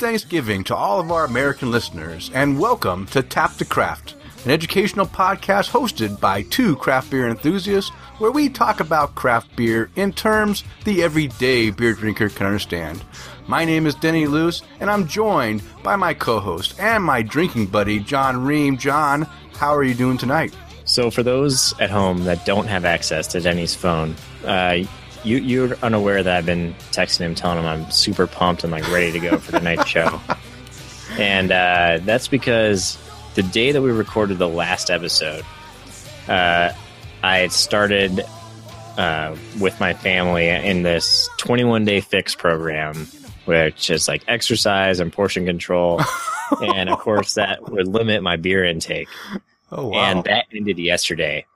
Thanksgiving to all of our American listeners, and welcome to Tap the Craft, an educational podcast hosted by two craft beer enthusiasts where we talk about craft beer in terms the everyday beer drinker can understand. My name is Denny Luce, and I'm joined by my co host and my drinking buddy, John Ream. John, how are you doing tonight? So, for those at home that don't have access to Denny's phone, uh, you you're unaware that I've been texting him, telling him I'm super pumped and like ready to go for the night show, and uh, that's because the day that we recorded the last episode, uh, I had started uh, with my family in this 21 day fix program, which is like exercise and portion control, and of course that would limit my beer intake. Oh, wow. And that ended yesterday.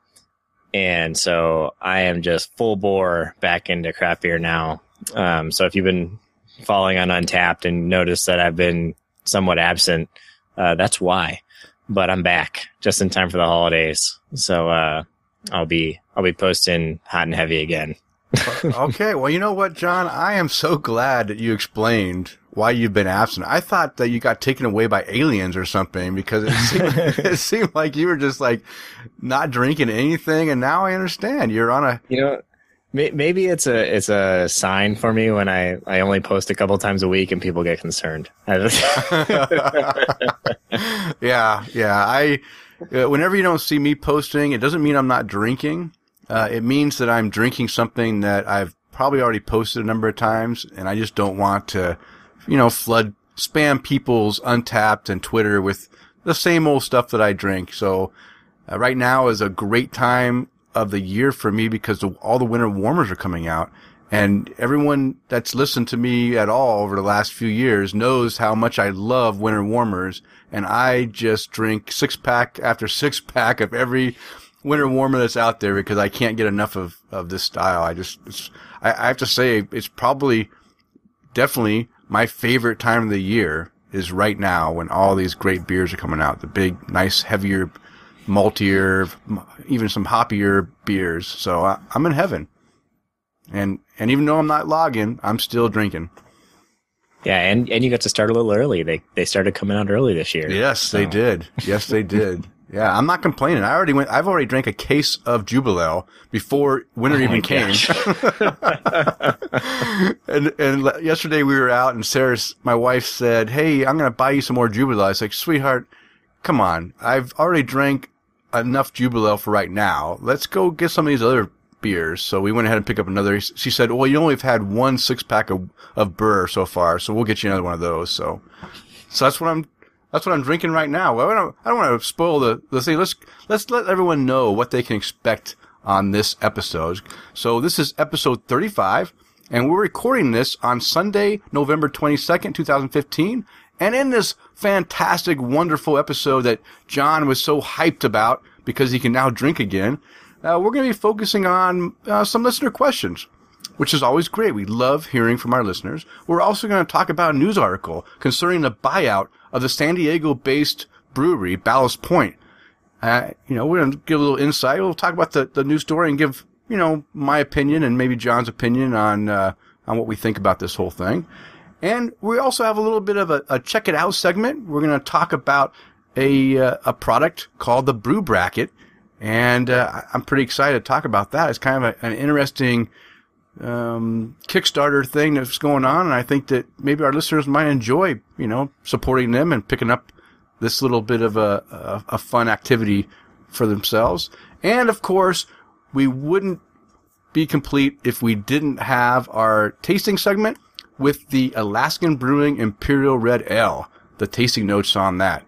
And so I am just full bore back into craft beer now. Um, so if you've been following on Untappd and noticed that I've been somewhat absent, uh, that's why. But I'm back just in time for the holidays. So, uh, I'll be, I'll be posting hot and heavy again. okay. Well, you know what, John? I am so glad that you explained why you've been absent. I thought that you got taken away by aliens or something because it seemed, it seemed like you were just like not drinking anything. And now I understand you're on a, You know, maybe it's a, it's a sign for me when I, I only post a couple times a week and people get concerned. yeah, yeah. I, uh, whenever you don't see me posting, it doesn't mean I'm not drinking. Uh, it means that I'm drinking something that I've probably already posted a number of times and I just don't want to, you know, flood, spam people's Untappd and Twitter with the same old stuff that I drink. So uh, right now is a great time of the year for me because the, all the winter warmers are coming out. And everyone that's listened to me at all over the last few years knows how much I love winter warmers. And I just drink six pack after six pack of every winter warmer that's out there because I can't get enough of, of this style. I just, it's, I, I have to say it's probably definitely my favorite time of the year is right now when all these great beers are coming out. The big, nice, heavier, maltier, even some hoppier beers. So I, I'm in heaven. And, and even though I'm not logging, I'm still drinking. yeah. And, and you got to start a little early. They, they started coming out early this year. Yes, they did. Yes, they did. Yeah, I'm not complaining. I already went, I've already drank a case of Jubelale before winter Oh even came. and and yesterday we were out and Sarah's my wife said, "Hey, I'm going to buy you some more Jubelale." I was like, "Sweetheart, come on. I've already drank enough Jubelale for right now. Let's go get some of these other beers." So we went ahead and picked up another. She said, "Well, you only have had one six pack of of Brrr so far, so we'll get you another one of those." So so that's what I'm that's what I'm drinking right now. I don't, I don't want to spoil the, the thing. Let's, let's let everyone know what they can expect on this episode. So this is episode 35 and we're recording this on Sunday, November 22nd, 2015. And in this fantastic, wonderful episode that John was so hyped about because he can now drink again, uh, we're going to be focusing on uh, some listener questions which is always great. We love hearing from our listeners. We're also going to talk about a news article concerning the buyout of the San Diego based brewery, Ballast Point. Uh, you know, we're going to give a little insight. We'll talk about the, the news story and give, you know, my opinion and maybe John's opinion on, uh, on what we think about this whole thing. And we also have a little bit of a, a check it out segment. We're going to talk about a, uh, a product called the Brew Bracket. And, uh, I'm pretty excited to talk about that. It's kind of a, an interesting, um, Kickstarter thing that's going on, and I think that maybe our listeners might enjoy, you know, supporting them and picking up this little bit of a, a, a fun activity for themselves. And of course, we wouldn't be complete if we didn't have our tasting segment with the Alaskan Brewing Imperial Red Ale, the tasting notes on that.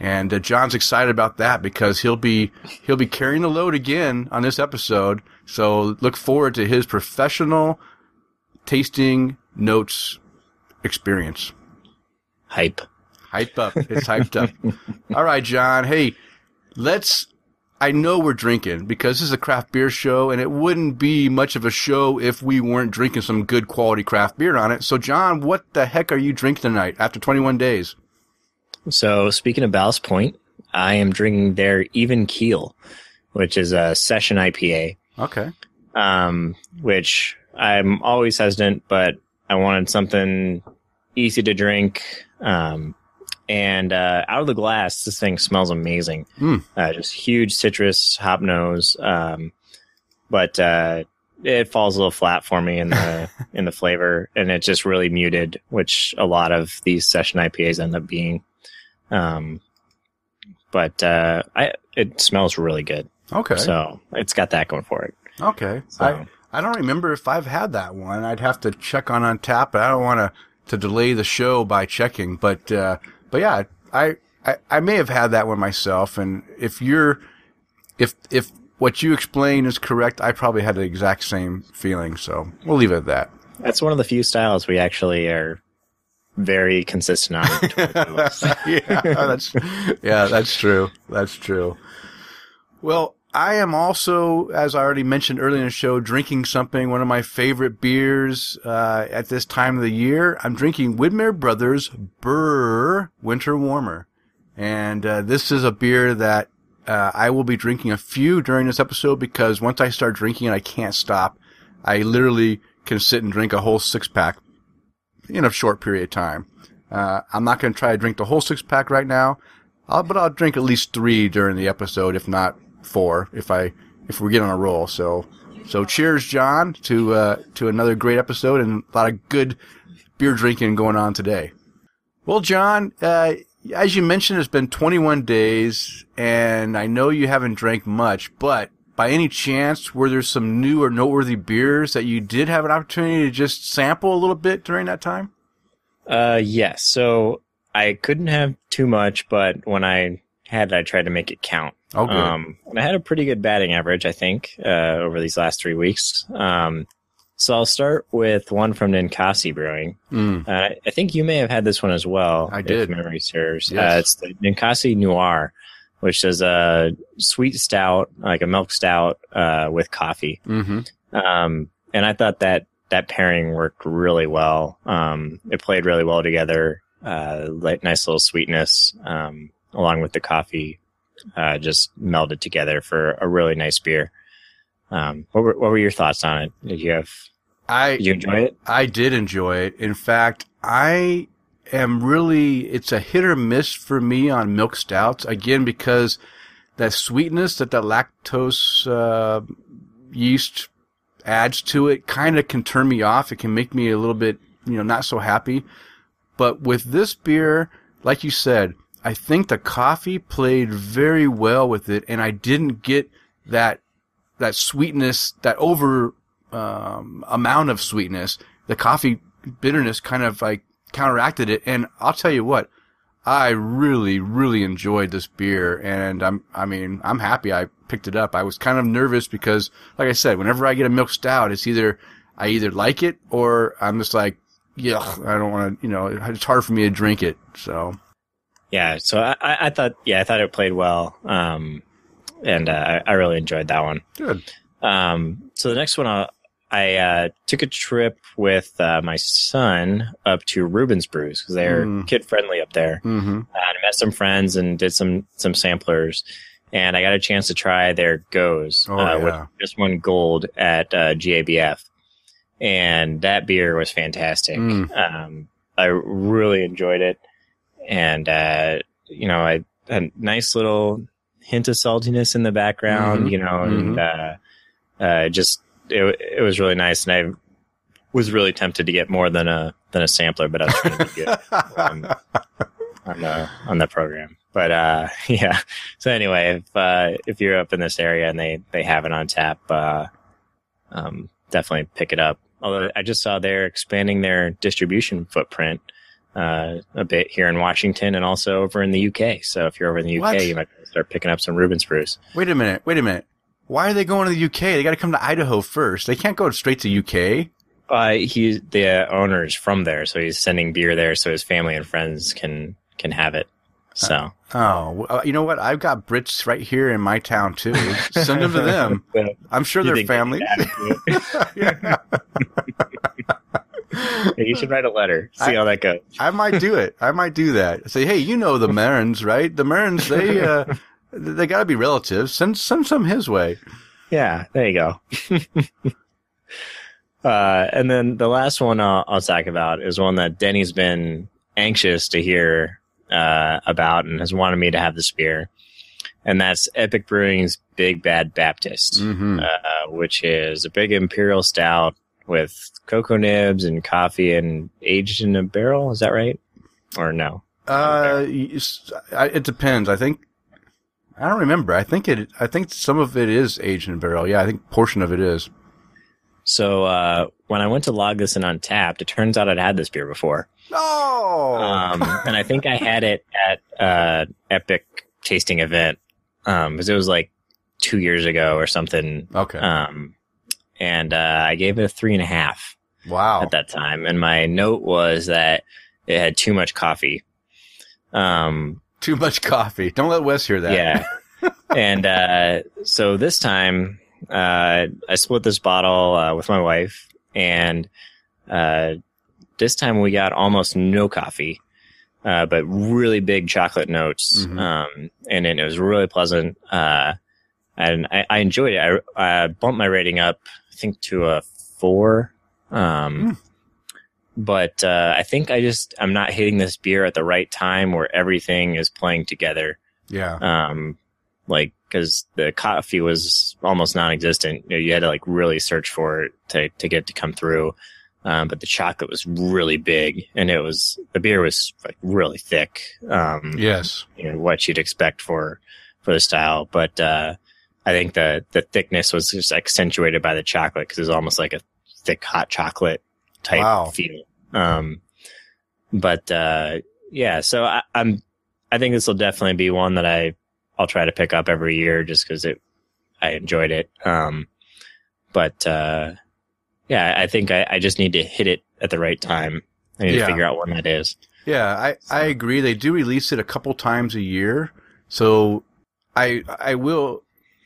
And uh, John's excited about that because he'll be he'll be carrying the load again on this episode. So look forward to his professional tasting notes experience. Hype. Hype up. It's hyped up. All right, John. Hey, let's. I know we're drinking because this is a craft beer show, and it wouldn't be much of a show if we weren't drinking some good quality craft beer on it. So, John, what the heck are you drinking tonight after 21 days? So speaking of Ballast Point, I am drinking their Even Keel, which is a session IPA. Okay. um, which I'm always hesitant, but I wanted something easy to drink. Um, and uh, out of the glass, this thing smells amazing. Mm. Uh, just huge citrus hop nose, um, but uh, it falls a little flat for me in the in the flavor, and it's just really muted, which a lot of these session IPAs end up being. Um, but uh, I it smells really good, Okay. so it's got that going for it. okay. So I, I don't remember if I've had that one. I'd have to check on Untap, but I don't want to to delay the show by checking. But uh, but yeah, I, I I may have had that one myself. And if you're if if what you explain is correct, I probably had the exact same feeling. So we'll leave it at that. that's one of the few styles we actually are very consistent on. yeah, that's yeah, that's true. That's true. Well, I am also, as I already mentioned earlier in the show, drinking something. One of my favorite beers uh, at this time of the year. I'm drinking Widmer Brothers Brrr Winter Warmer, and uh, this is a beer that uh, I will be drinking a few during this episode because once I start drinking it, I can't stop. I literally can sit and drink a whole six pack in a short period of time. Uh, I'm not going to try to drink the whole six pack right now, I'll, but I'll drink at least three during the episode, if not four, if I if we get on a roll. So, so cheers, John, to uh, to another great episode and a lot of good beer drinking going on today. Well, John, uh, as you mentioned, it's been 21 days, and I know you haven't drank much, but by any chance, were there some new or noteworthy beers that you did have an opportunity to just sample a little bit during that time? Uh, yes. So I couldn't have too much, but when I had I tried to make it count. Oh, good. Um, and I had a pretty good batting average, I think, uh, over these last three weeks. Um, so I'll start with one from Ninkasi Brewing. Mm. Uh, I- think you may have had this one as well. I did. Memory serves. Yes. Uh, it's the Ninkasi Noir, which is a sweet stout, like a milk stout, uh, with coffee. hmm Um, and I thought that that pairing worked really well. Um, it played really well together. Uh, like nice little sweetness, um, along with the coffee, uh, just melded together for a really nice beer. Um, what were, what were your thoughts on it? Did you have, I did you enjoy it? I did enjoy it. In fact, I am really, it's a hit or miss for me on milk stouts. Again, because that sweetness that that lactose, uh, yeast adds to it kind of can turn me off. It can make me a little bit, you know, not so happy. But with this beer, like you said, I think the coffee played very well with it and I didn't get that, that sweetness, that over, um, amount of sweetness. The coffee bitterness kind of like counteracted it. And I'll tell you what, I really, really enjoyed this beer. And I'm, I mean, I'm happy I picked it up. I was kind of nervous because, like I said, whenever I get a milk stout, it's either, I either like it or I'm just like, yeah, I don't want to, you know, it's hard for me to drink it. So, Yeah. So I, I I thought, yeah, I thought it played well. Um, and, uh, I, I really enjoyed that one. good. Um, so the next one, uh, I uh, took a trip with uh, my son up to Reuben's Brews because they're Mm. kid friendly up there. Mm-hmm. Uh, I met some friends and did some some samplers, and I got a chance to try their Gose, Oh, uh, which yeah. just won gold at uh, GABF, and that beer was fantastic. Mm. Um, I really enjoyed it, and uh, you know, I a nice little hint of saltiness in the background, Mhm. you know, and uh, uh, just it, it was really nice, and I was really tempted to get more than a than a sampler, but I was trying to be good um, on the on the program. But uh, yeah. So anyway, if uh, if you're up in this area and they they have it on tap, uh, um, definitely pick it up. Although I just saw they're expanding their distribution footprint uh, a bit here in Washington and also over in the UK. So if you're over in the UK, What? you might start picking up some Reuben's brews. Wait a minute. Wait a minute. Why are they going to the UK? They got to come to Idaho first. They can't go straight to UK. Uh, he the owner's from there, so he's sending beer there so his family and friends can can have it. So Oh, well, you know what? I've got Brits right here in my town too. Send them to them. I'm sure You they're family. can add to it? yeah. You should write a letter. See I- how that goes. I might do it. I might do that. Say, hey, you know the Marins, right? The Marins, they uh, they got to be relatives. Send send some his way. Yeah, there you go. Uh, and then the last one I'll, I'll talk about is one that Denny's been anxious to hear uh, about and has wanted me to have the spear. And that's Epic Brewing's Big Bad Baptist, Mm-hmm. uh, which is a big imperial stout with cocoa nibs and coffee and aged in a barrel. Is that right? Or no? Uh, it depends. I think I don't remember. I think it. I think some of it is aged in a barrel. Yeah, I think portion of it is. So uh, when I went to log this in Untappd, it turns out I'd had this beer before. Oh, um, and I think I had it at uh, Epic tasting event because it was like two years ago or something. okay. Um, and uh, I gave it a three and a half wow. at that time, and my note was that it had too much coffee. Um, Too much coffee. Don't let Wes hear that. yeah, and uh, so this time uh, I split this bottle uh, with my wife, and uh, this time we got almost no coffee, uh, but really big chocolate notes, Mhm. um, and it, it was really pleasant. Uh, and I, I enjoyed it. I, I bumped my rating up, I think, to a four. Um, But uh, I think I just I'm not hitting this beer at the right time where everything is playing together Yeah. um, like because the coffee was almost non-existent. You, know, you had to like really search for it to to get it to come through. Um, but the chocolate was really big, and it was the beer was like really thick. Um, Yes. you know what you'd expect for for the style, but uh, I think the the thickness was just accentuated by the chocolate because it was almost like a thick hot chocolate type Wow. feel. Um, but uh, yeah, so I, I'm I think this will definitely be one that I I'll try to pick up every year just because it I enjoyed it. Um, but uh, yeah, I think I, I just need to hit it at the right time. I need Yeah. to figure out when that is. Yeah, I, I agree. They do release it a couple times a year. So I I will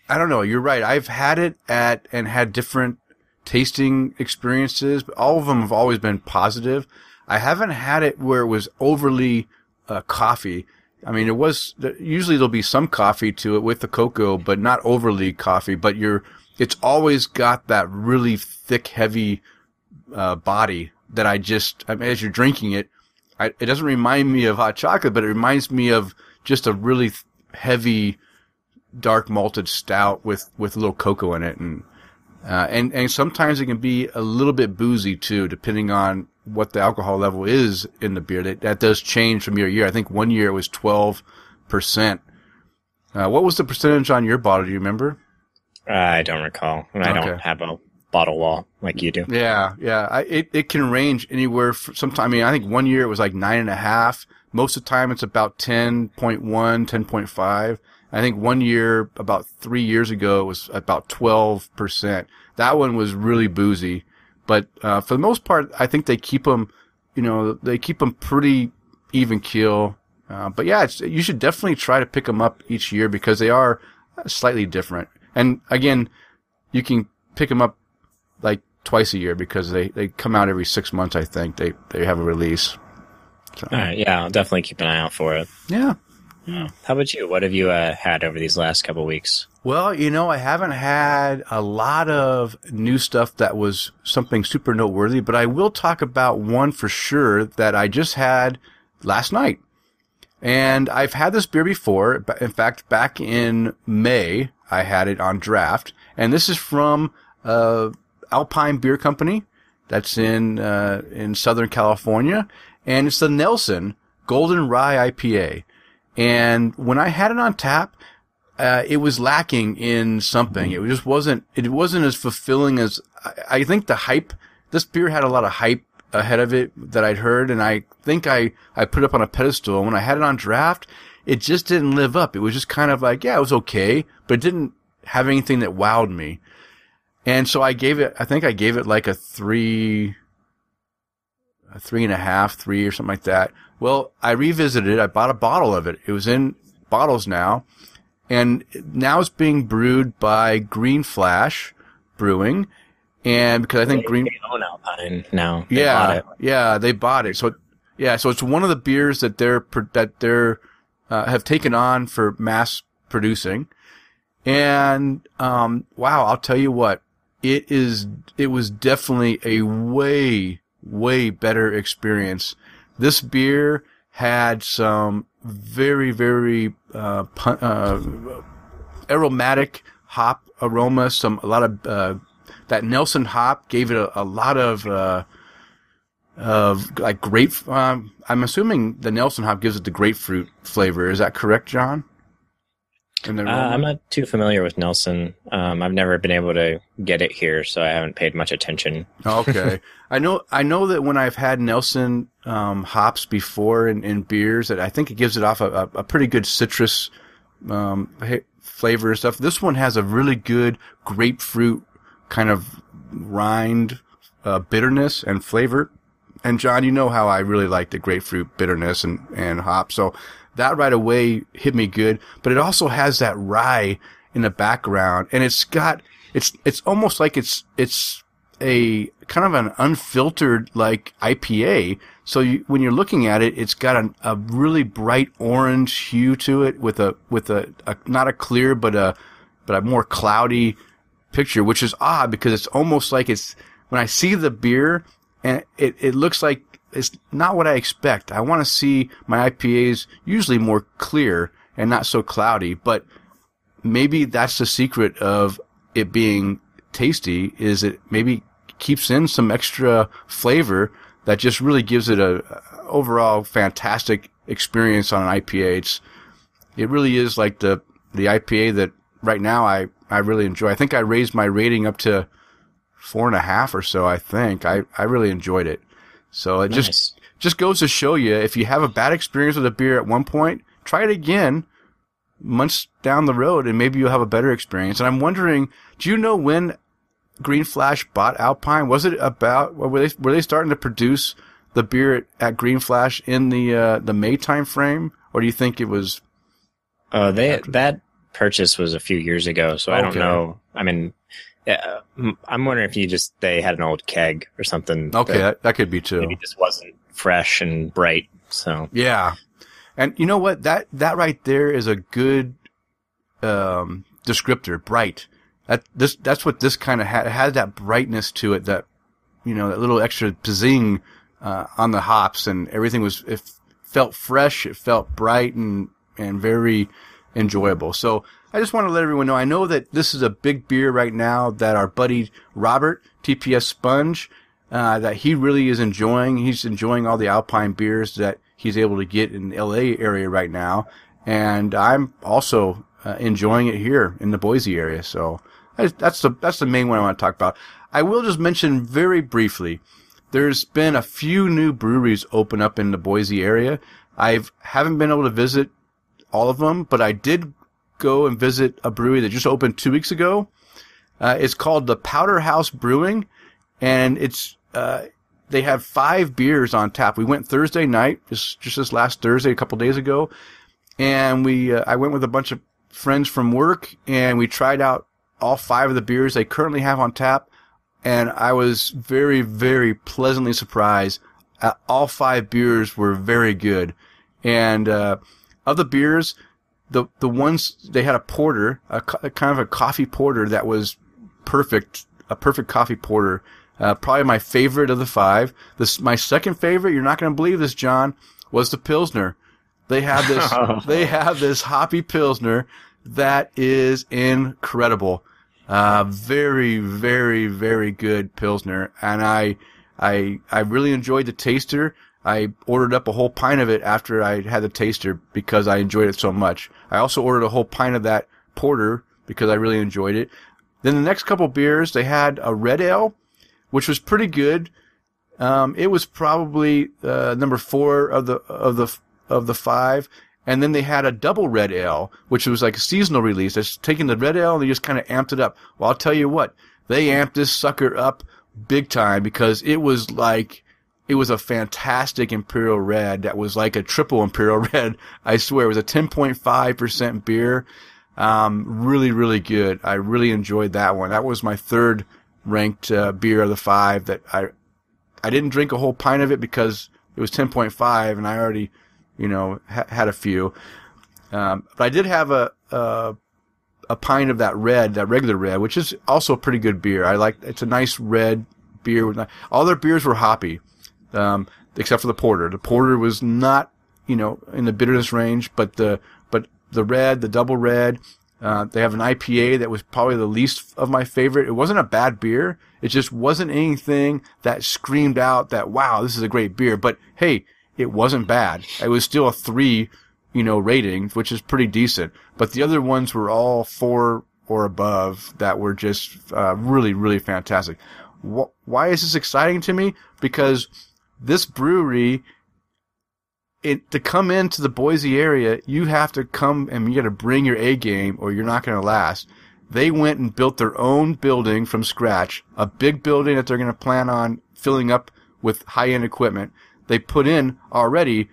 I don't know, you're right. I've had it at and had different tasting experiences, but all of them have always been positive. I haven't had it where it was overly uh, coffee. I mean, it was usually there'll be some coffee to it with the cocoa, but not overly coffee. But you're, it's always got that really thick, heavy uh, body that I just, I mean, as you're drinking it, I, it doesn't remind me of hot chocolate, but it reminds me of just a really heavy, dark malted stout with with a little cocoa in it, and uh, and and sometimes it can be a little bit boozy too, depending on what the alcohol level is in the beer. That that does change from year to year. I think one year it was twelve percent. Uh, what was the percentage on your bottle? Do you remember? I don't recall, and I Okay. don't have a bottle wall like you do. Yeah, yeah. I, it it can range anywhere. Sometimes I mean, I think one year it was like nine and a half. Most of the time it's about 10.1, 10.5. I think one year, about three years ago, it was about 12%. That one was really boozy. But, uh, for the most part, I think they keep them, you know, they keep them pretty even keel. Uh, but yeah, it's, you should definitely try to pick them up each year because they are slightly different. And again, you can pick them up like twice a year because they, they come out every six months. I think they, they have a release. So, All right, yeah, I'll definitely keep an eye out for it. yeah. How about you? What have you uh, had over these last couple weeks? Well, you know, I haven't had a lot of new stuff that was something super noteworthy, but I will talk about one for sure that I just had last night. And I've had this beer before. In fact, back in May, I had it on draft. And this is from, uh, Alpine Beer Company. That's in, uh, in Southern California. And it's the Nelson Golden Rye IPA. And when I had it on tap, uh, it was lacking in something. It just wasn't, it wasn't as fulfilling as, I, I think the hype, this beer had a lot of hype ahead of it that I'd heard. And I think I, I put it up on a pedestal. And when I had it on draft, it just didn't live up. It was just kind of like, yeah, it was okay, but it didn't have anything that wowed me. And so I gave it, I think I gave it like a three, a three and a half, three or something like that. Well, I revisited it. I bought a bottle of it. It was in bottles now. And now it's being brewed by Green Flash Brewing. And because I think They- Green, they own Alpine now. They yeah, bought it. yeah, they bought it. So, yeah, so it's one of the beers that they're, that they're, uh, have taken on for mass producing. And, um, wow, I'll tell you what, it is it was definitely a way way better experience. This beer had some very very uh, pun- uh, aromatic hop aroma. Some a lot of uh, that Nelson hop gave it a, a lot of uh, of like grape. Um, I'm assuming the Nelson hop gives it the grapefruit flavor. Is that correct, John? Uh, I'm not too familiar with Nelson. Um, I've never been able to get it here, so I haven't paid much attention. okay, I know. I know that when I've had Nelson um, hops before in, in, beers, that I think it gives it off a, a, a pretty good citrus um, flavor and stuff. This one has a really good grapefruit kind of rind uh, bitterness and flavor. And John, you know how I really like the grapefruit bitterness and, and hop. So that right away hit me good, but it also has that rye in the background and it's got, it's, it's almost like it's, it's a kind of an unfiltered like IPA. So you, when you're looking at it, it's got a, a really bright orange hue to it with a, with a, a, not a clear, but a, but a more cloudy picture, which is odd because it's almost like it's, when I see the beer and it, it looks like it's not what I expect. I want to see my IPAs usually more clear and not so cloudy, but maybe that's the secret of it being tasty is it maybe keeps in some extra flavor that just really gives it a, a overall fantastic experience on an IPA. It's, it really is like the, the IPA that right now I, I really enjoy. I think I raised my rating up to four and a half or so. I think I, I really enjoyed it. So it nice. just just goes to show you if you have a bad experience with a beer at one point, try it again months down the road and maybe you'll have a better experience. And I'm wondering, do you know when Green Flash bought Alpine? Was it about were they were they starting to produce the beer at, at Green Flash in the uh, the May time frame, or do you think it was? Uh, they that purchase was a few years ago, so okay. I don't know. I mean, yeah, I'm wondering if you just they had an old keg or something. Okay, that, that could be too. Maybe just wasn't fresh and bright. So yeah, and you know what? That that right there is a good um, descriptor. Bright. That this that's what this kind of ha- has that brightness to it. That you know that little extra pizzing uh, on the hops and everything was it felt fresh. It felt bright and and very enjoyable. So I just want to let everyone know. I know that this is a big beer right now that our buddy Robert TPS Sponge uh, that he really is enjoying. He's enjoying all the Alpine beers that he's able to get in the LA area right now, and I'm also uh, enjoying it here in the Boise area. So that's the that's the main one I want to talk about. I will just mention very briefly. There's been a few new breweries open up in the Boise area. I haven't been able to visit all of them, but I did go and visit a brewery that just opened two weeks ago. Uh, it's called the Powderhaus Brewing, and it's uh, they have five beers on tap. We went Thursday night, just just this last Thursday, a couple days ago, and we uh, I went with a bunch of friends from work, and we tried out all five of the beers they currently have on tap, and I was very very pleasantly surprised. all five beers were very good, and uh, of the beers, the the ones they had a porter, a, a, kind of a coffee porter that was perfect, a perfect coffee porter. Uh, probably my favorite of the five. This my second favorite. You're not going to believe this, John. Was the pilsner. They have this. they have this hoppy pilsner that is incredible. Uh, very, very, very good pilsner, and I, I, I really enjoyed the taster. I ordered up a whole pint of it after I had the taster because I enjoyed it so much. I also ordered a whole pint of that porter because I really enjoyed it. Then the next couple beers, they had a red ale, which was pretty good. Um, it was probably uh, number four of the of the of the five. And then they had a double red ale, which was like a seasonal release. They're taking the red ale and they just kind of amped it up. Well, I'll tell you what, they amped this sucker up big time because it was like it was a fantastic Imperial Red that was like a triple Imperial Red. I swear it was a 10.5% beer. Um, really, really good. I really enjoyed that one. That was my third ranked uh, beer of the five that I, I didn't drink a whole pint of it because it was 10.5 and I already, you know, ha- had a few. Um, but I did have a, a, a pint of that red, that regular red, which is also a pretty good beer. I like it's a nice red beer. All their beers were hoppy, um, except for the porter. The porter was not, you know, in the bitterness range, but the but the red, the double red. Uh, they have an IPA that was probably the least of my favorite. It wasn't a bad beer. It just wasn't anything that screamed out that wow, this is a great beer. But hey, it wasn't bad. It was still a three, you know, rating, which is pretty decent. But the other ones were all four or above that were just uh, really, really fantastic. Wh- why is this exciting to me? Because this brewery, it to come into the Boise area, you have to come and you got to bring your A game, or you're not going to last. They went and built their own building from scratch, a big building that they're going to plan on filling up with high end equipment. They put in already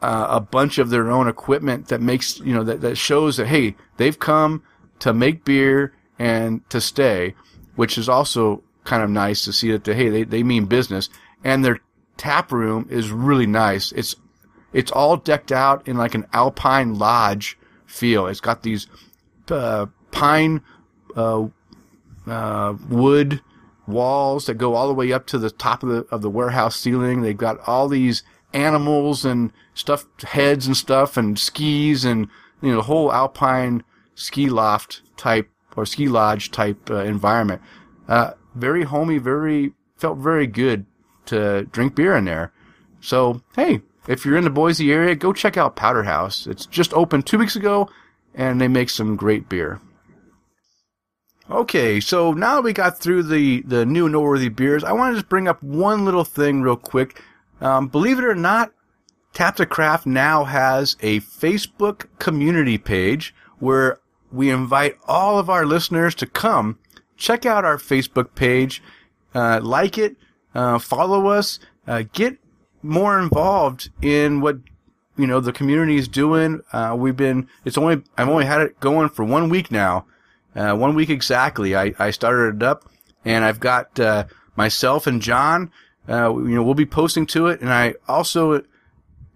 uh, a bunch of their own equipment that makes you know that, that shows that hey they've come to make beer and to stay, which is also kind of nice to see that they, hey they, they mean business and their tap room is really nice. It's it's all decked out in like an alpine lodge feel. It's got these uh, pine uh, uh, wood walls that go all the way up to the top of the of the warehouse ceiling. They've got all these animals and stuffed heads and stuff and skis and you know the whole alpine ski loft type or ski lodge type uh, environment. Uh, very homey, very felt very good to drink beer in there. So hey, if you're in the Boise area, go check out Powderhaus. It's just opened two weeks ago, and they make some great beer. Okay, so now that we got through the, the new noteworthy beers, I want to just bring up one little thing real quick. Um, believe it or not, Tap the Craft now has a Facebook community page where we invite all of our listeners to come check out our Facebook page, uh, like it, uh, follow us, uh, get more involved in what you know the community is doing. Uh, we've been it's only I've only had it going for one week now, uh, one week exactly. I, I started it up, and I've got uh, myself and John. Uh, you know, we'll be posting to it, and I also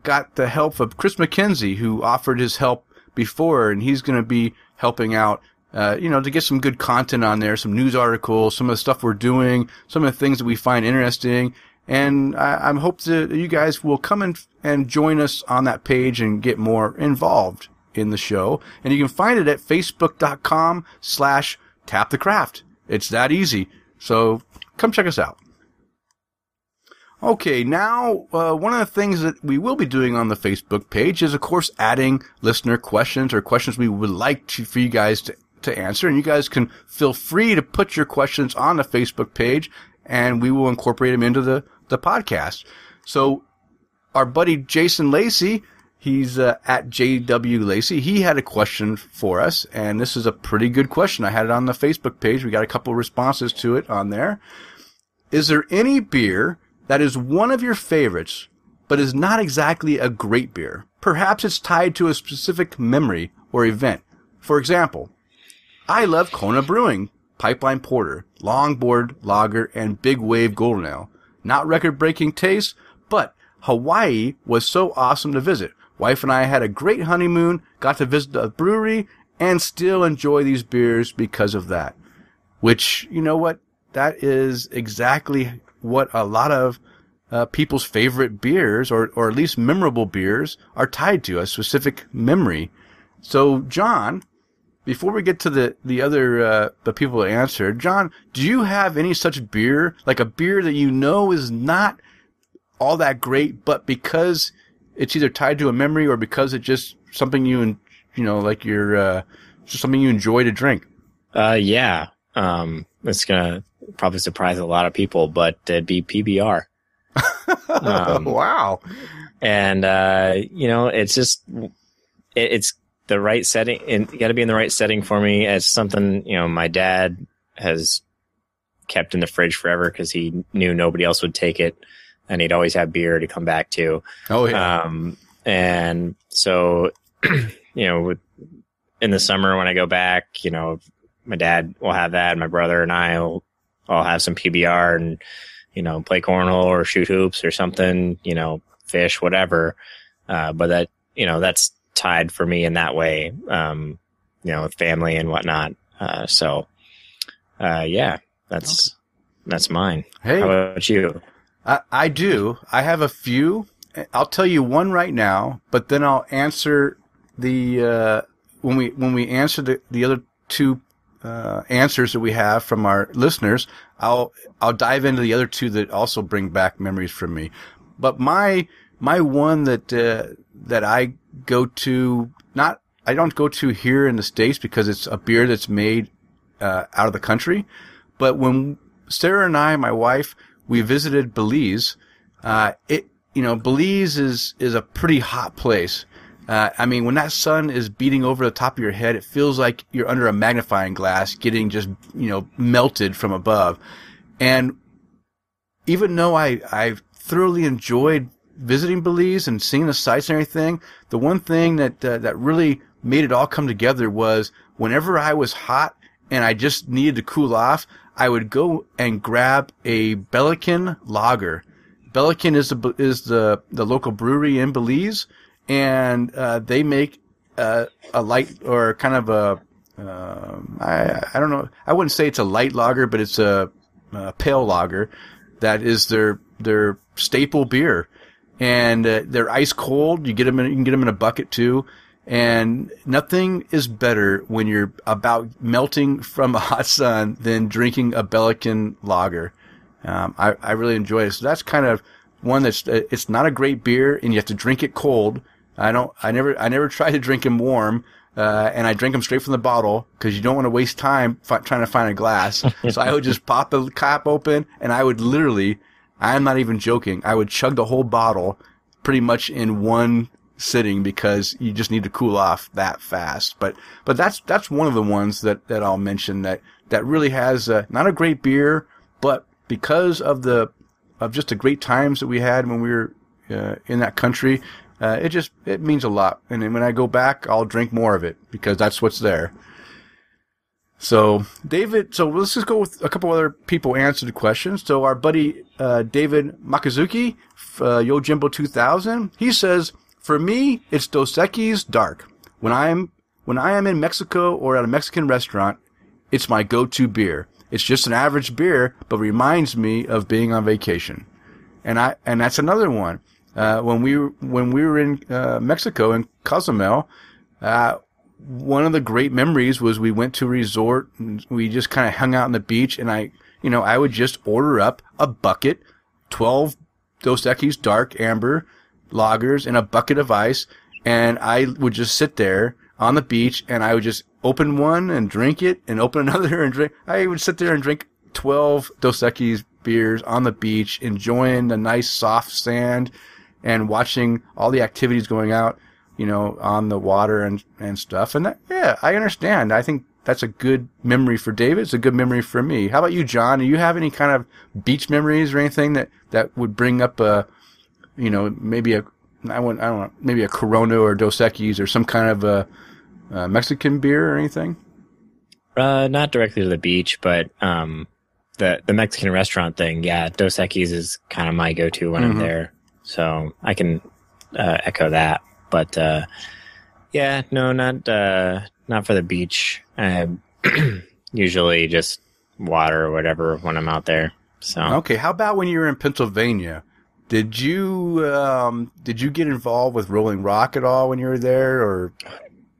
got the help of Chris McKenzie, who offered his help before, and he's going to be helping out. Uh, you know, to get some good content on there, some news articles, some of the stuff we're doing, some of the things that we find interesting, and I, I hope that you guys will come and, and join us on that page and get more involved in the show. And you can find it at facebook.com slash tap the craft. It's that easy. So come check us out. Okay, now uh, one of the things that we will be doing on the Facebook page is, of course, adding listener questions or questions we would like to, for you guys to, to answer. And you guys can feel free to put your questions on the Facebook page, and we will incorporate them into the the podcast. So our buddy Jason Lacey, he's uh, at JW Lacey. He had a question for us, and this is a pretty good question. I had it on the Facebook page. We got a couple responses to it on there. Is there any beer that is one of your favorites, but is not exactly a great beer? Perhaps it's tied to a specific memory or event. For example, I love Kona Brewing, Pipeline Porter, Longboard Lager, and Big Wave Golden Ale. Not record breaking taste, but Hawaii was so awesome to visit. Wife and I had a great honeymoon, got to visit the brewery, and still enjoy these beers because of that. Which, you know what? That is exactly what a lot of uh, people's favorite beers, or, or at least memorable beers, are tied to a specific memory. So, John, before we get to the the other uh, the people that answered, John, do you have any such beer, like a beer that you know is not all that great, but because it's either tied to a memory or because it's just something you and you know, like you're uh, just something you enjoy to drink? Uh, yeah. Um, it's gonna probably surprise a lot of people, but it'd be PBR. um, wow. And uh, you know, it's just it, it's the right setting and you got to be in the right setting for me as something, you know, my dad has kept in the fridge forever because he knew nobody else would take it and he'd always have beer to come back to. Oh, yeah. Um, and so, you know, with, in the summer when I go back, you know, my dad will have that. My brother and I will all have some PBR and, you know, play cornhole or shoot hoops or something, you know, fish, whatever. Uh, but that, you know, that's tied for me in that way. Um, you know, with family and whatnot. Uh, so, uh, yeah, that's okay. that's mine. Hey, how about you? I, I do. I have a few. I'll tell you one right now, but then I'll answer the uh, when we when we answer the the other two uh, answers that we have from our listeners. I'll I'll dive into the other two that also bring back memories from me. But my my one that uh, that I go to not I don't go to here in the states because it's a beer that's made uh, out of the country. But when Sarah and I, my wife, we visited Belize, uh, it you know Belize is is a pretty hot place. Uh, I mean, when that sun is beating over the top of your head, it feels like you're under a magnifying glass, getting just you know melted from above. And even though I I thoroughly enjoyed visiting Belize and seeing the sights and everything, the one thing that uh, that really made it all come together was whenever I was hot and I just needed to cool off, I would go and grab a Belikin lager. Belikin is the is the the local brewery in Belize, and uh, they make uh, a light or kind of a uh, I I don't know I wouldn't say it's a light lager, but it's a, a pale lager that is their their staple beer, and uh, they're ice cold. You get them in, you can get them in a bucket too. And nothing is better when you're about melting from a hot sun than drinking a Belikin lager. Um, I, I really enjoy it. So that's kind of one that's, uh, it's not a great beer and you have to drink it cold. I don't, I never, I never try to drink them warm. Uh, and I drink them straight from the bottle because you don't want to waste time f- trying to find a glass. so I would just pop the cap open and I would literally I'm not even joking. I would chug the whole bottle pretty much in one sitting because you just need to cool off that fast. But, but that's, that's one of the ones that, that I'll mention that, that really has a, not a great beer, but because of the, of just the great times that we had when we were uh, in that country, uh, it just, it means a lot. And when I go back, I'll drink more of it because that's what's there. So David, so let's just go with a couple other people answered the questions. So our buddy uh, David Makazuki, uh, Yojimbo 2000, he says, "For me, it's Dos Equis Dark. When I'm when I am in Mexico or at a Mexican restaurant, it's my go-to beer. It's just an average beer, but reminds me of being on vacation. And I and that's another one. Uh, when we when we were in uh, Mexico in Cozumel, uh, one of the great memories was we went to a resort and we just kind of hung out on the beach and I, you know, I would just order up a bucket, 12 Dos Equis dark amber lagers and a bucket of ice. And I would just sit there on the beach and I would just open one and drink it and open another and drink. I would sit there and drink 12 Dos Equis beers on the beach, enjoying the nice soft sand and watching all the activities going out you know, on the water and, and stuff. And that, yeah, I understand. I think that's a good memory for David. It's a good memory for me. How about you, John? Do you have any kind of beach memories or anything that, that would bring up a, you know, maybe a, I want, I don't know, maybe a Corona or Dos Equis or some kind of a, a Mexican beer or anything? Uh, not directly to the beach, but, um, the, the Mexican restaurant thing. Yeah. Dos Equis is kind of my go-to when mm-hmm. I'm there. So I can, uh, echo that. But uh, yeah, no, not uh, not for the beach. I usually just water or whatever when I'm out there. So okay, how about when you were in Pennsylvania? Did you um, did you get involved with Rolling Rock at all when you were there, or?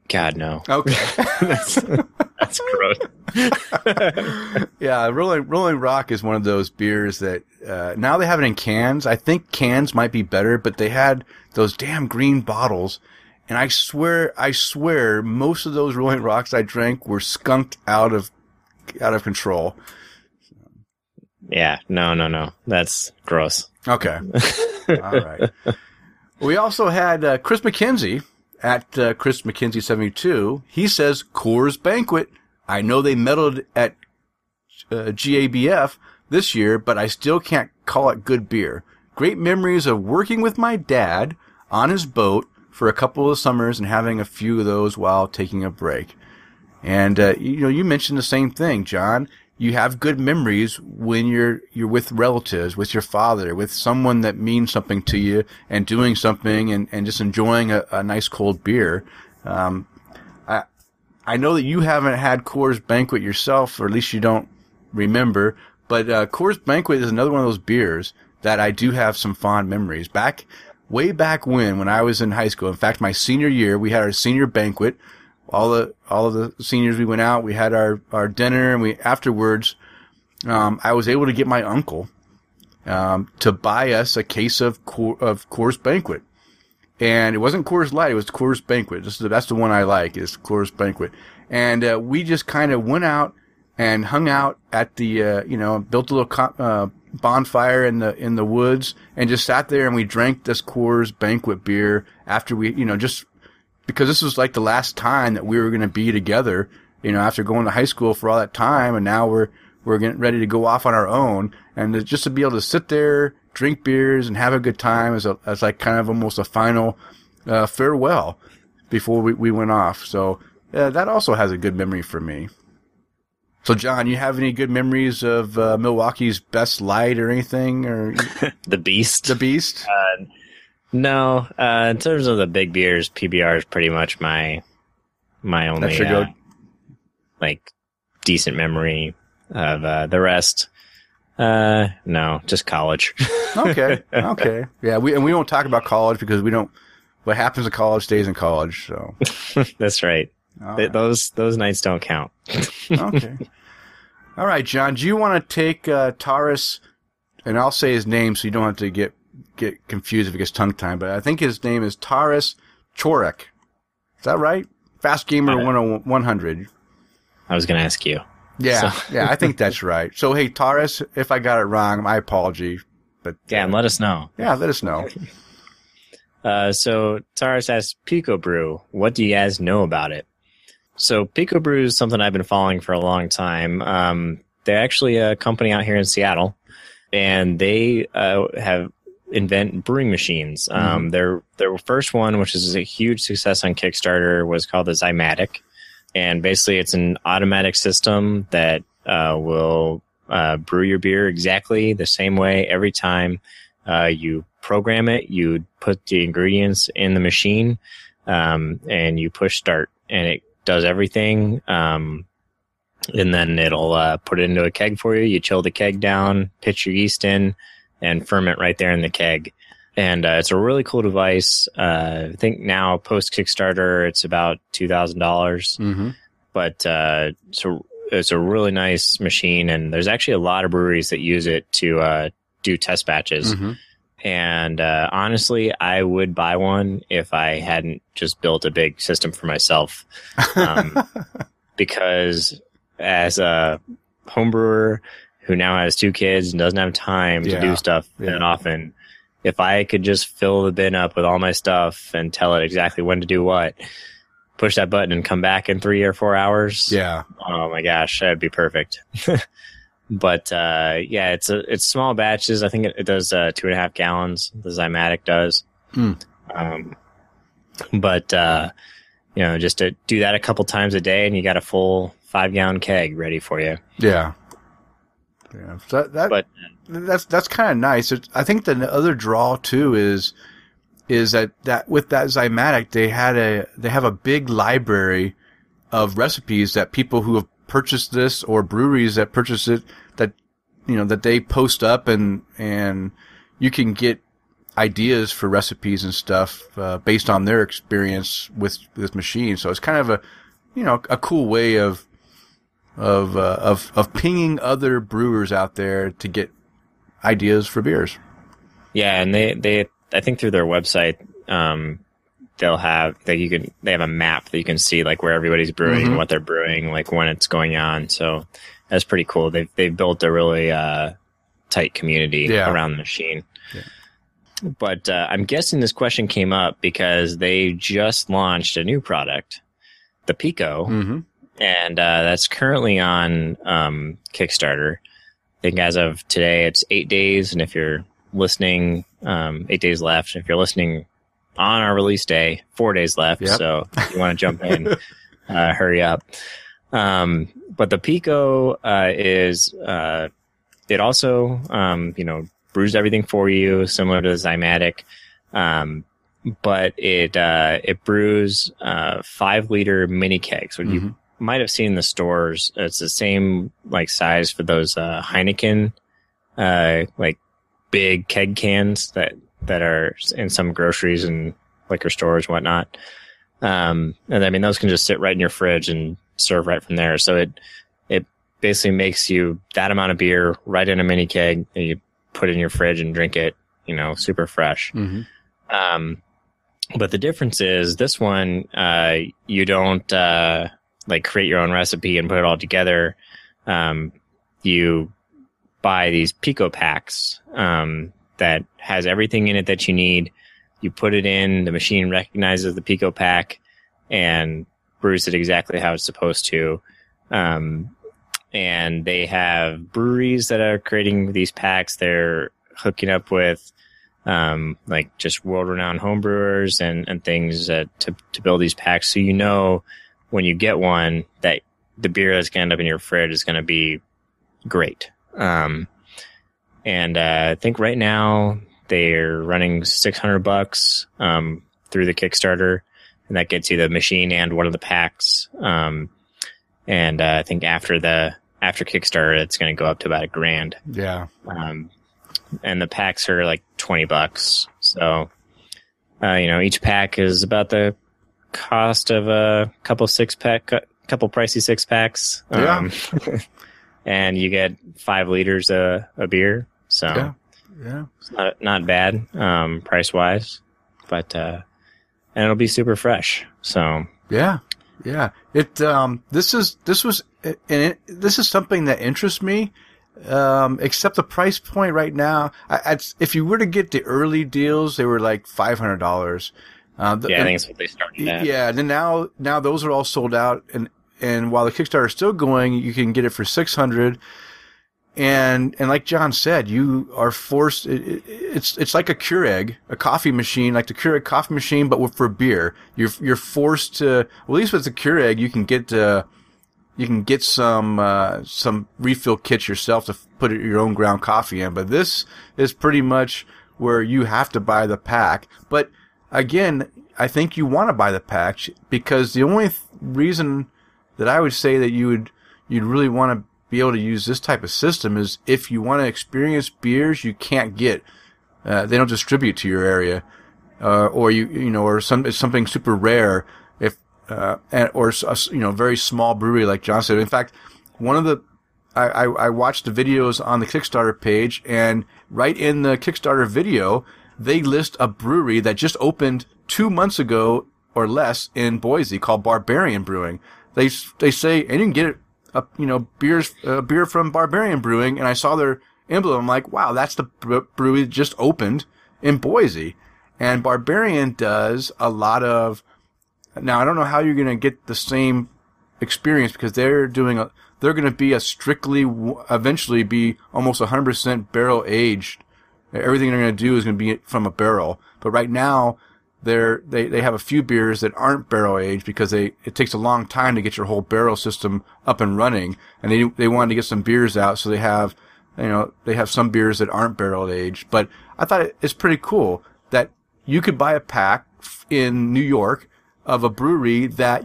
God no. Okay, that's gross. yeah, Rolling Rolling Rock is one of those beers that uh, now they have it in cans. I think cans might be better, but they had those damn green bottles. And I swear, I swear, most of those Rolling Rocks I drank were skunked out of, out of control. Yeah, no, no, no. That's gross. Okay. All right. We also had uh, Chris McKenzie at uh, Chris McKenzie 72. He says Coors Banquet. I know they medaled at uh, GABF this year, but I still can't call it good beer. Great memories of working with my dad on his boat for a couple of summers and having a few of those while taking a break. And uh, you know, you mentioned the same thing, John. You have good memories when you're you're with relatives, with your father, with someone that means something to you, and doing something and, and just enjoying a, a nice cold beer. Um, I I know that you haven't had Coors Banquet yourself, or at least you don't remember. But uh, Coors Banquet is another one of those beers that I do have some fond memories. Back way back when, when I was in high school. In fact, my senior year, we had our senior banquet. All the all of the seniors, we went out. We had our our dinner, and we afterwards, um, I was able to get my uncle um, to buy us a case of Coor- of Coors Banquet, and it wasn't Coors Light; it was Coors Banquet. This is the, that's the one I like is Coors Banquet, and uh, we just kind of went out and hung out at the uh, you know built a little co- uh, bonfire in the in the woods and just sat there and we drank this Coors Banquet beer after we you know just because this was like the last time that we were going to be together you know after going to high school for all that time and now we're we're getting ready to go off on our own and to, just to be able to sit there drink beers and have a good time as a as like kind of almost a final uh, farewell before we, we went off so uh, that also has a good memory for me so, John, you have any good memories of uh, Milwaukee's best light or anything, or the Beast? the Beast? Uh, no, uh, in terms of the big beers, PBR is pretty much my my only uh, go- like decent memory of uh, the rest. Uh, no, just college. okay, okay, yeah. We and we don't talk about college because we don't. What happens in college stays in college. So, That's right. Th- right. Those those nights don't count. okay. All right, John. Do you want to take uh, Taurus, and I'll say his name so you don't have to get get confused if it gets tongue tied. But I think his name is Taurus Chorek. Is that right? Fast Gamer Uh, 100. I was gonna ask you. Yeah, So- yeah, I think that's right. So, hey, Taurus, if I got it wrong, my apology. But Yeah, and let us know. yeah, let us know. Uh, so Taurus asks Pico Brew, what do you guys know about it? So Pico Brew is something I've been following for a long time. Um, they're actually a company out here in Seattle, and they uh, have invent brewing machines. Um, their their first one, which is a huge success on Kickstarter, was called the Zymatic, and basically it's an automatic system that uh, will uh, brew your beer exactly the same way every time. Uh, you program it, you put the ingredients in the machine, um, and you push start, and it does everything. Um, and then it'll uh, put it into a keg for you. You chill the keg down, pitch your yeast in, and ferment right there in the keg. And uh, it's a really cool device. Uh, I think now post Kickstarter, it's about two thousand dollars hmm but uh, so it's a really nice machine, and there's actually a lot of breweries that use it to uh, do test batches. hmm And uh, honestly, I would buy one if I hadn't just built a big system for myself, um, because as a home brewer who now has two kids and doesn't have time Yeah. to do stuff Yeah. that often, if I could just fill the bin up with all my stuff and tell it exactly when to do what, push that button and come back in three or four hours. yeah. Oh my gosh, that'd be perfect. but uh, yeah, it's a, it's small batches. I think it, it does uh, two and a half gallons. The Zymatic does. Hmm. Um, but uh, you know, just to do that a couple times a day, and you got a full five gallon keg ready for you. Yeah. Yeah. So that, But that's that's kind of nice. It's, I think the other draw too is is that that with that Zymatic they had a they have a big library of recipes that people who have purchased this or breweries that purchase it that you know that they post up and and you can get ideas for recipes and stuff uh, based on their experience with this machine. So it's kind of a you know a cool way of of uh, of of pinging other brewers out there to get ideas for beers. yeah, and they they I think through their website. Um, They'll have that you can. They have a map that you can see like where everybody's brewing, Mhm. what they're brewing, like when it's going on. So that's pretty cool. They've they've built a really uh, tight community Yeah. around the machine. Yeah. But uh, I'm guessing this question came up because they just launched a new product, the Pico, Mm-hmm. And uh, that's currently on um, Kickstarter. I think as of today, it's eight days, and if you're listening, um, eight days left. If you're listening on our release day, four days left. Yep. So if you want to jump in, uh, hurry up. Um, but the Pico uh, is uh, it also um, you know brews everything for you, similar to the Zymatic. Um, but it uh, it brews uh, five liter mini kegs. What you Mhm. Might have seen the stores. It's the same like size for those uh, Heineken, uh, like big keg cans that that are in some groceries and liquor stores and whatnot. Um, and I mean those can just sit right in your fridge and serve right from there. So it it basically makes you that amount of beer right in a mini keg and you put it in your fridge and drink it. You know, super fresh. Mhm. Um, but the difference is this one, uh, you don't, uh, like create your own recipe and put it all together. Um, you buy these pico packs, um, that has everything in it that you need. You put it in, the machine recognizes the pico pack and brews it exactly how it's supposed to. Um, and they have breweries that are creating these packs. They're hooking up with um, like just world renowned homebrewers and, and things uh, to, to build these packs. So you know when you get one that the beer that's going to end up in your fridge is going to be great. Um, and uh, I think right now they're running 600 bucks um, through the Kickstarter, and that gets you the machine and one of the packs. Um, and uh, I think after the after Kickstarter, it's going to go up to about a grand Yeah. um, and the packs are like 20 bucks. So, uh, you know, each pack is about the cost of a couple six pack, couple pricey six packs. Um, and you get five liters of, of beer. So Yeah. Yeah. it's not, not bad, um, price wise, but, uh, and it'll be super fresh. So Yeah, yeah. It um this is this was and it, this is something that interests me. Um, except the price point right now. I, I, if you were to get the early deals, they were like five hundred dollars. Uh, the- yeah, I and- think it's what they started at. yeah. Then now now those are all sold out, and and while the Kickstarter is still going, you can get it for six hundred. And and like John said, you are forced. It, it, it's it's like a Keurig, a coffee machine, like the Keurig coffee machine, but with, for beer. You're you're forced to. Well, at least with the Keurig, you can get uh, you can get some uh, some refill kits yourself to put your own ground coffee in. But this is pretty much where you have to buy the pack. But again, I think you want to buy the patch because the only th- reason that I would say that you would you'd really want to be able to use this type of system is if you want to experience beers you can't get. Uh, they don't distribute to your area, uh, or you you know, or some something super rare. If uh, and, or a you know, very small brewery like John said. In fact, one of the I, I, I watched the videos on the Kickstarter page, and right in the Kickstarter video, they list a brewery that just opened two months ago or less in Boise called Barbarian Brewing. They they say, and you can get it, uh, you know, beers uh, beer from Barbarian Brewing, and I saw their emblem. I'm like, wow, that's the brewery that just opened in Boise, and Barbarian does a lot of. Now I don't know how you're to get the same experience because they're doing a they're to be a strictly eventually be almost 100% barrel aged everything they're going to do is going to be from a barrel. But right now they're they, they have a few beers that aren't barrel aged because they it takes a long time to get your whole barrel system up and running. And they they wanted to get some beers out so they have you know they have some beers that aren't barrel aged. But I thought it- it's pretty cool that you could buy a pack in New York of a brewery that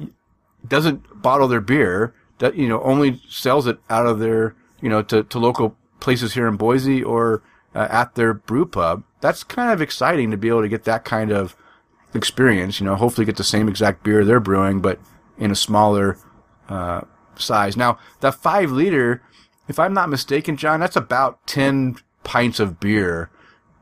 doesn't bottle their beer, that you know only sells it out of their you know to, to local places here in Boise or uh, at their brew pub. That's kind of exciting to be able to get that kind of experience. You know, hopefully get the same exact beer they're brewing, but in a smaller uh, size. Now, that five liter, if I'm not mistaken, John, that's about ten pints of beer.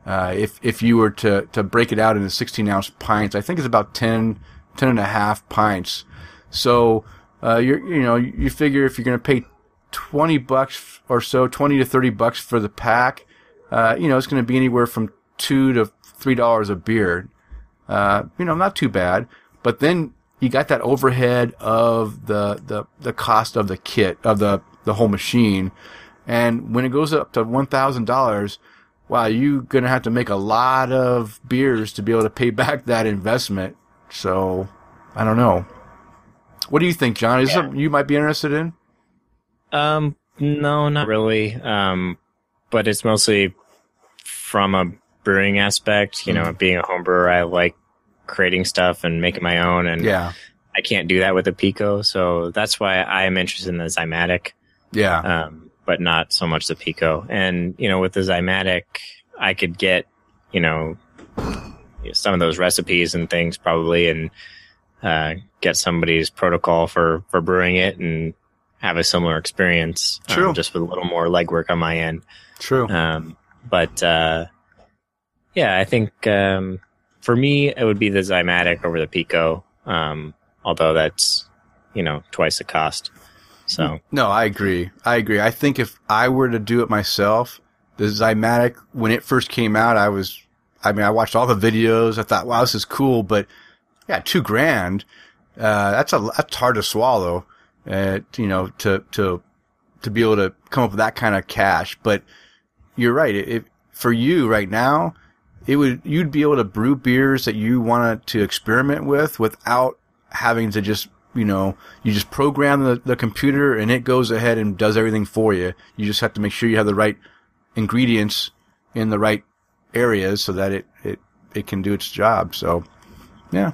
Uh, if if you were to, to break it out into 16 ounce pints, I think it's about 10, 10 and a half pints. So, uh, you're, you know, you figure if you're going to pay 20 bucks or so, 20 to 30 bucks for the pack, uh, you know, it's going to be anywhere from two to three dollars a beer. Uh, you know, not too bad. But then you got that overhead of the, the, the cost of the kit, of the, the whole machine. And when it goes up to $1,000, wow, you're going to have to make a lot of beers to be able to pay back that investment. So, I don't know. What do you think, John? Is Yeah. something you might be interested in? Um, no, not really. Um, but it's mostly from a brewing aspect. You know, being a home brewer, I like creating stuff and making my own, and Yeah. I can't do that with a Pico. So that's why I am interested in the Zymatic, Yeah. um, but not so much the Pico. And you know, with the Zymatic, I could get you know some of those recipes and things probably, and uh, get somebody's protocol for for brewing it and have a similar experience, um, True. just with a little more legwork on my end. True. Um, but uh, yeah, I think um, for me it would be the Zymatic over the Pico. Um, although that's you know twice the cost. So No, I agree. I agree. I think if I were to do it myself, the Zymatic, when it first came out, I was, I mean, I watched all the videos. I thought, wow, this is cool, but yeah, two grand, uh, that's a, that's hard to swallow, uh, you know, to, to, to be able to come up with that kind of cash. But you're right. If, for you right now, it would, you'd be able to brew beers that you wanted to experiment with without having to just, you know, you just program the, the computer and it goes ahead and does everything for you. You just have to make sure you have the right ingredients in the right areas so that it, it, it can do its job. So, yeah.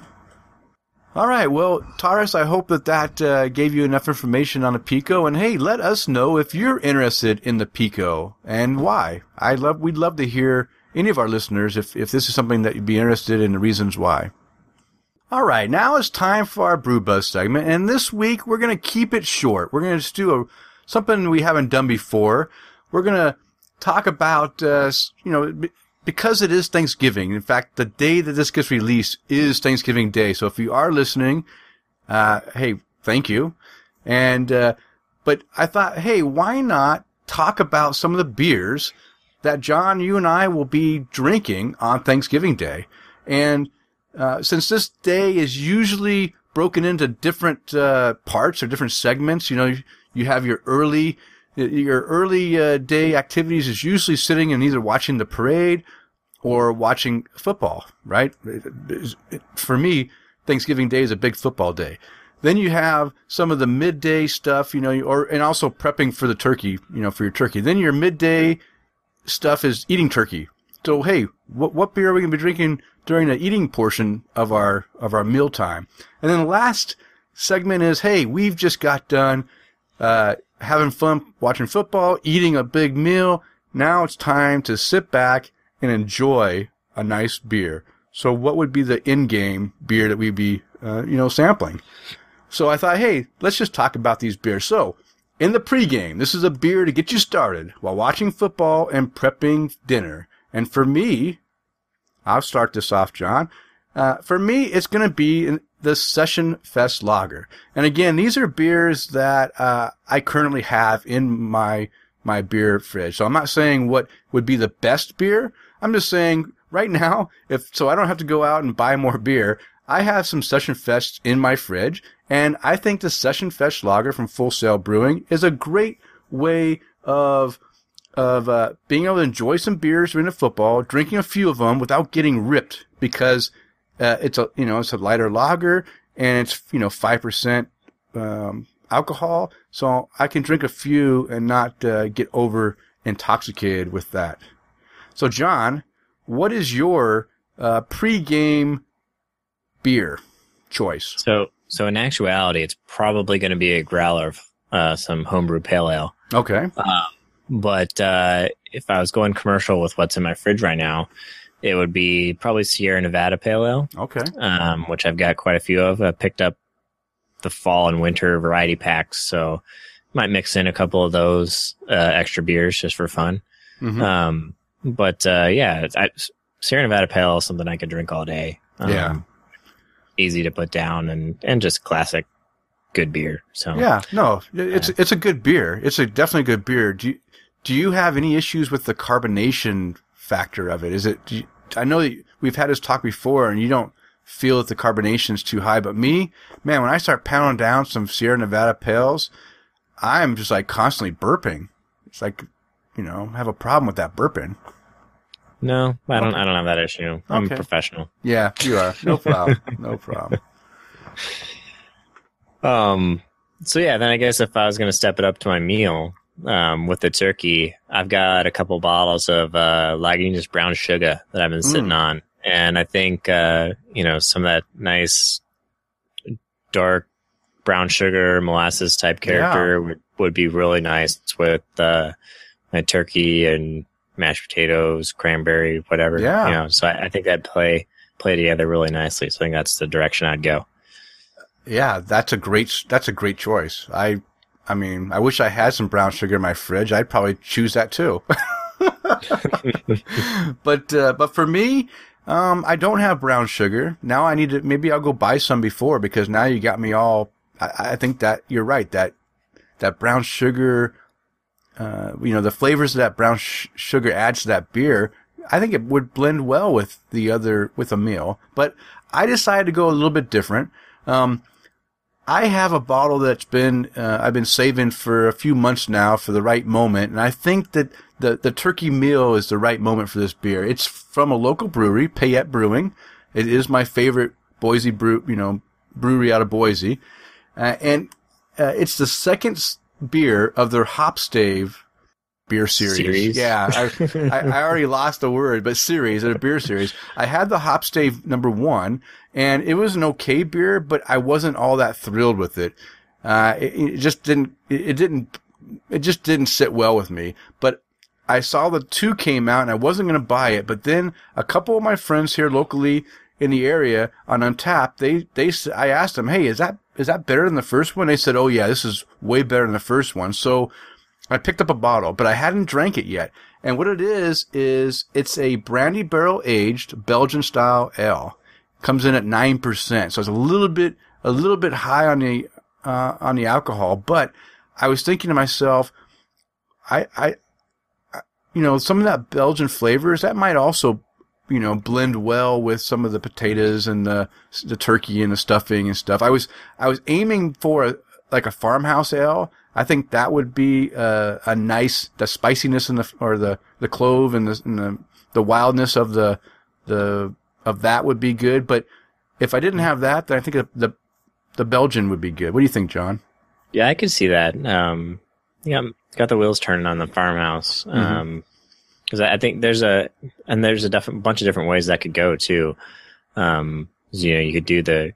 All right. Well, Taurus, I hope that that uh, gave you enough information on a Pico. And hey, let us know if you're interested in the Pico and why. I love, we'd love to hear any of our listeners if, if this is something that you'd be interested in the reasons why. All right, now it's time for our Brew Buzz segment, and this week we're to keep it short. We're to just do a, something we haven't done before. We're to talk about, uh, you know, because it is Thanksgiving. In fact, the day that this gets released is Thanksgiving Day. So if you are listening, uh, hey, thank you. And, uh, but I thought, hey, why not talk about some of the beers that John, you and I will be drinking on Thanksgiving Day? And, uh, since this day is usually broken into different uh, parts or different segments, you know, you, have your early your early uh, day activities is usually sitting and either watching the parade or watching football, right? For me, Thanksgiving Day is a big football day. Then you have some of the midday stuff, you know, or and also prepping for the turkey, you know, for your turkey. Then your midday stuff is eating turkey. So hey, what what beer are we gonna be drinking during the eating portion of our of our meal time? And then the last segment is hey, we've just got done uh, having fun watching football, eating a big meal. Now it's time to sit back and enjoy a nice beer. So what would be the in-game beer that we'd be, uh, you know, sampling? So I thought, hey, let's just talk about these beers. So in the pregame, this is a beer to get you started while watching football and prepping dinner. And for me, I'll start this off, John. Uh, for me, it's going to be the Session Fest Lager. And again, these are beers that uh, I currently have in my my beer fridge. So I'm not saying what would be the best beer. I'm just saying right now, if so, I don't have to go out and buy more beer. I have some Session Fest in my fridge, and I think the Session Fest Lager from Full Sail Brewing is a great way of of uh, being able to enjoy some beers during the football, drinking a few of them without getting ripped because uh, it's a you know it's a lighter lager and it's you know five percent um, alcohol, so I can drink a few and not uh, get over intoxicated with that. So, John, what is your uh, pre-game beer choice? so so in actuality, it's probably going to be a growler of uh, some homebrew pale ale. Okay, But uh, if I was going commercial with what's in my fridge right now, it would be probably Sierra Nevada Pale Ale, okay, um, which I've got quite a few of. I picked up the fall and winter variety packs, so might mix in a couple of those uh, extra beers just for fun. Mhm. Um, but uh, yeah, I, Sierra Nevada Pale is something I could drink all day. Um, Yeah. easy to put down and and just classic good beer. So yeah, no, it's it's a good beer. It's a definitely good beer. Do you, do you have any issues with the carbonation factor of it? Is it? You, I know that we've had this talk before, and you don't feel that the carbonation's too high, but me, man, when I start pounding down some Sierra Nevada pales, I'm just like constantly burping. It's like, you know, I have a problem with that burping. No, I don't. Okay. I don't have that issue. I'm Okay. professional. Yeah, you are. No problem. no problem. Um. So yeah, then I guess if I was going to step it up to my meal, um, with the turkey, I've got a couple bottles of uh, Lagunitas brown sugar that I've been sitting Mm. on, And I think, uh, you know, some of that nice dark brown sugar molasses type character would, would be really nice with, uh, my turkey and mashed potatoes, cranberry, whatever. Yeah. You know, so I, I think that'd play, play together really nicely. So I think that's the direction I'd go. Yeah, that's a great that's a great choice. I I mean, I wish I had some brown sugar in my fridge. I'd probably choose that too. but uh, but for me, um, I don't have brown sugar. Now I need to maybe I'll go buy some before because now you got me all I, I think that you're right that that brown sugar uh, you know, the flavors of that brown sh- sugar adds to that beer, I think it would blend well with the other, with a meal. But I decided to go a little bit different. Um, I have a bottle that's been, uh, I've been saving for a few months now for the right moment. And I think that the, the turkey meal is the right moment for this beer. It's from a local brewery, Payette Brewing. It is my favorite Boise brew, you know, brewery out of Boise. Uh, and, uh, it's the second beer of their Hopstave beer series. Series? Yeah, I, I, already lost the word, but series, a beer series. I had the Hopstave number one, and it was an okay beer, but I wasn't all that thrilled with it. Uh, it, it, just didn't, it, it didn't, it just didn't sit well with me. But I saw the two came out, and I wasn't going to buy it. But then a couple of my friends here locally in the area on Untappd, they, they, I asked them, hey, is that is that better than the first one? They said, oh yeah, this is way better than the first one. So I picked up a bottle, but I hadn't drank it yet. And what it is, is it's a brandy barrel aged Belgian style ale. Comes in at 9%. So it's a little bit, a little bit high on the, uh, on the alcohol. But I was thinking to myself, I, I, you know, some of that Belgian flavors, that might also you know, blend well with some of the potatoes and the the turkey and the stuffing and stuff. I was I was aiming for a, like a farmhouse ale. I think that would be a, a nice the spiciness and the or the the clove and the and the, the wildness of the the of that would be good. But if I didn't have that, then I think the the, the Belgian would be good. What do you think, John? Yeah, I could see that. Um, yeah, got the wheels turning on the farmhouse. Mm-hmm. Um, because I think there's a and there's a def- bunch of different ways that could go too. Um, you know, you could do the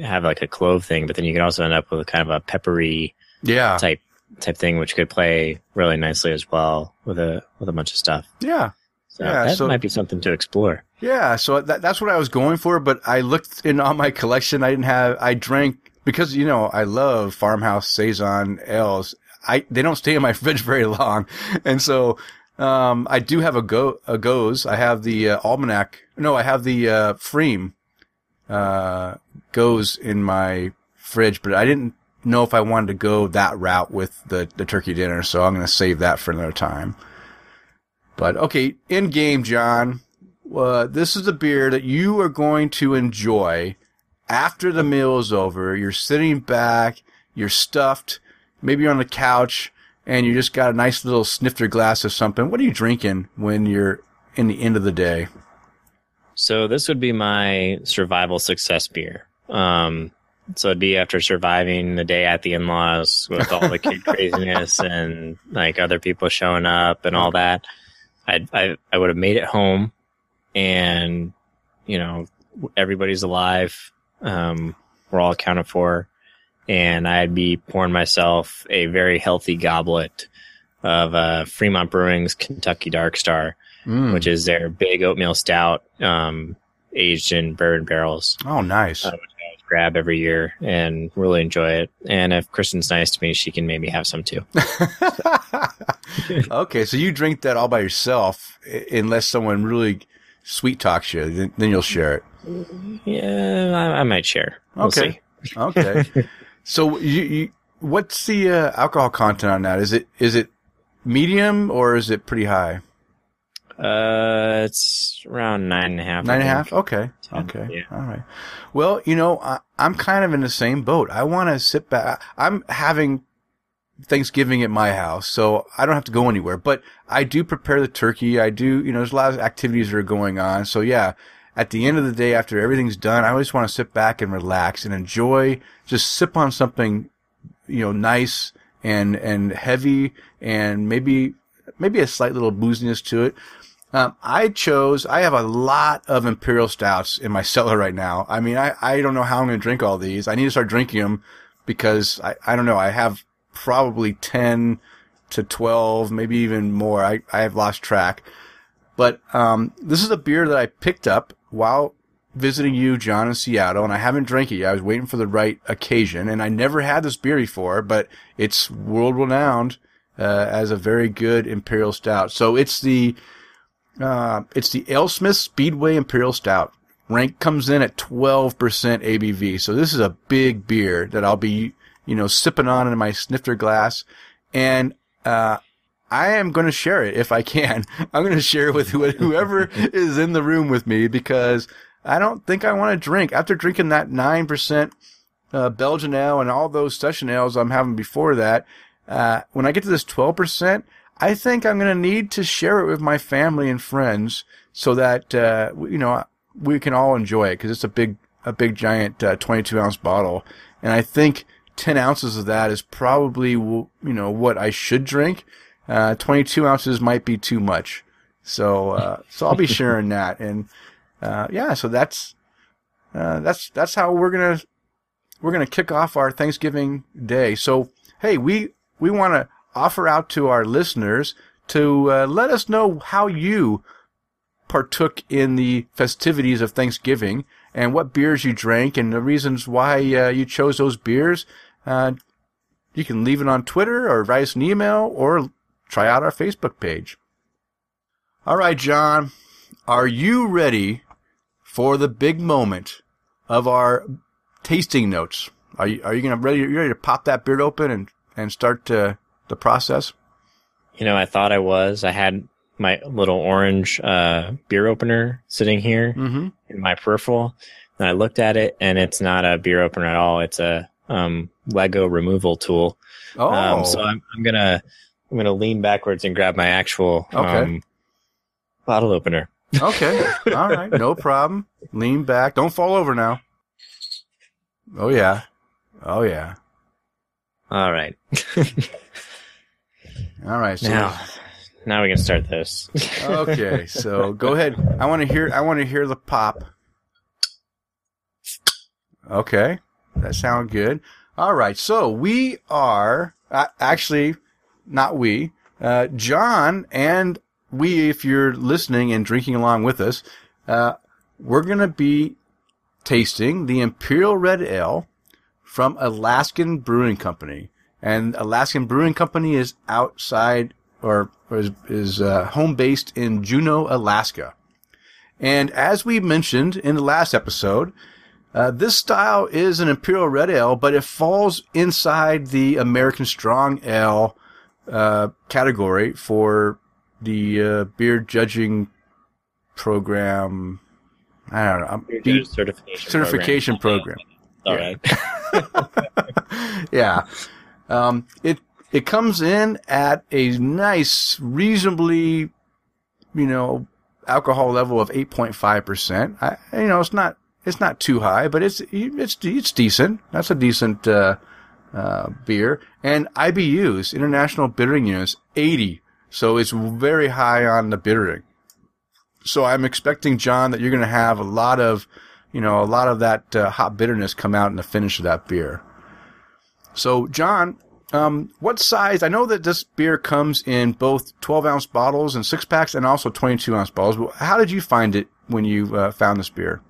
have like a clove thing, but then you can also end up with kind of a peppery yeah type type thing, which could play really nicely as well with a with a bunch of stuff. Yeah, so yeah, that so, might be something to explore. Yeah, so that, that's what I was going for, but I looked in on my collection. I didn't have. I drank because you know I love farmhouse saison ales. I they don't stay in my fridge very long, and so um, I do have a go a Gose. I have the uh, almanac. No, I have the uh, Pfriem uh, Gose in my fridge, but I didn't know if I wanted to go that route with the the turkey dinner, so I'm going to save that for another time. But okay, in game, John. Uh, this is a beer that you are going to enjoy after the meal is over. You're sitting back, you're stuffed, maybe you're on the couch, and you just got a nice little snifter glass of something, what are you drinking when you're in the end of the day? So this would be my survival success beer. Um, so it'd be after surviving the day at the in-laws with all the kid craziness and like other people showing up and all that. I I I would have made it home, and you know everybody's alive. Um, we're all accounted for and I'd be pouring myself a very healthy goblet of uh, Fremont Brewing's Kentucky Dark Star, mm. which is their big oatmeal stout um, aged in bourbon barrels. Oh, nice. Uh, which I grab every year and really enjoy it. And if Kristen's nice to me, she can maybe have some too. okay, so you drink that all by yourself, unless someone really sweet talks you, then you'll share it. Yeah, I, I might share. We'll okay. Okay. So you, you what's the uh, alcohol content on that? Is it is it medium or is it pretty high? Uh, it's around nine and a half. Nine and a half. Okay. Okay. Yeah. All right. Well, you know, I, am kind of in the same boat. I want to sit back. I'm having Thanksgiving at my house, so I don't have to go anywhere. But I do prepare the turkey. I do. You know, there's a lot of activities that are going on. So yeah, at the end of the day, after everything's done, I always want to sit back and relax and enjoy, just sip on something, you know, nice and, and heavy and maybe, maybe a slight little booziness to it. Um, I chose, I have a lot of Imperial Stouts in my cellar right now. I mean, I, I don't know how I'm going to drink all these. I need to start drinking them because I, I don't know. I have probably 10 to 12, maybe even more. I, I have lost track. But, um, this is a beer that I picked up while visiting you, John, in Seattle, and I haven't drank it yet. I was waiting for the right occasion, and I never had this beer before, but it's world renowned uh, as a very good imperial stout. So it's the uh, it's the AleSmith Speedway Imperial Stout. Rank comes in at 12% ABV. So this is a big beer that I'll be, you know, sipping on in my snifter glass. And, uh, I am going to share it if I can. I'm going to share it with whoever is in the room with me because I don't think I want to drink after drinking that 9%, uh, Belgian ale and all those session ales I'm having before that. Uh, when I get to this 12%, I think I'm going to need to share it with my family and friends so that, uh, you know, we can all enjoy it because it's a big, a big giant, uh, 22 ounce bottle. And I think 10 ounces of that is probably, you know, what I should drink. Uh, 22 ounces might be too much. So, uh, so I'll be sharing that. And, uh, yeah, so that's, uh, that's, that's how we're to, we're to kick off our Thanksgiving day. So, hey, we, we want to offer out to our listeners to uh, let us know how you partook in the festivities of Thanksgiving and what beers you drank and the reasons why uh, you chose those beers. Uh, you can leave it on Twitter or write us an email or try out our Facebook page. All right, John, are you ready for the big moment of our tasting notes? Are you are you gonna ready? You ready to pop that beer open and and start to the process? You know, I thought I was. I had my little orange uh, beer opener sitting here Mm-hmm. in my peripheral, and I looked at it, and it's not a beer opener at all. It's a um, Lego removal tool. Oh, Um, so I'm, I'm gonna I'm gonna lean backwards and grab my actual Okay. um, bottle opener. Okay. All right. No problem. Lean back. Don't fall over now. Oh, yeah. Oh, yeah. All right, All right. So, now now we can start this. okay. So go ahead. I want to hear, I want to hear the pop. Okay. That sounds good. All right. So we are, uh, actually, not we, uh, John and we, if you're listening and drinking along with us, uh, we're going to be tasting the Imperial Red Ale from Alaskan Brewing Company. And Alaskan Brewing Company is outside or, or is, is uh, home based in Juneau, Alaska. And as we mentioned in the last episode, uh, this style is an Imperial Red Ale, but it falls inside the American Strong Ale uh, category for the uh, beer judging program. I don't know. Beer Be- certification certification program. All Yeah. right. yeah. Um, it, it comes in at a nice, reasonably, you know, alcohol level of 8.5%. I, you know, it's not, it's not too high, but it's, it's, it's decent. That's a decent, uh, uh, beer. And IBUs, International Bittering Units, 80. So it's very high on the bittering. So I'm expecting, John, that you're going to have a lot of, you know, a lot of that uh, hot bitterness come out in the finish of that beer. So, John, um, what size? I know that this beer comes in both 12 ounce bottles and six packs, and also 22 ounce bottles. But how did you find it when you uh, found this beer?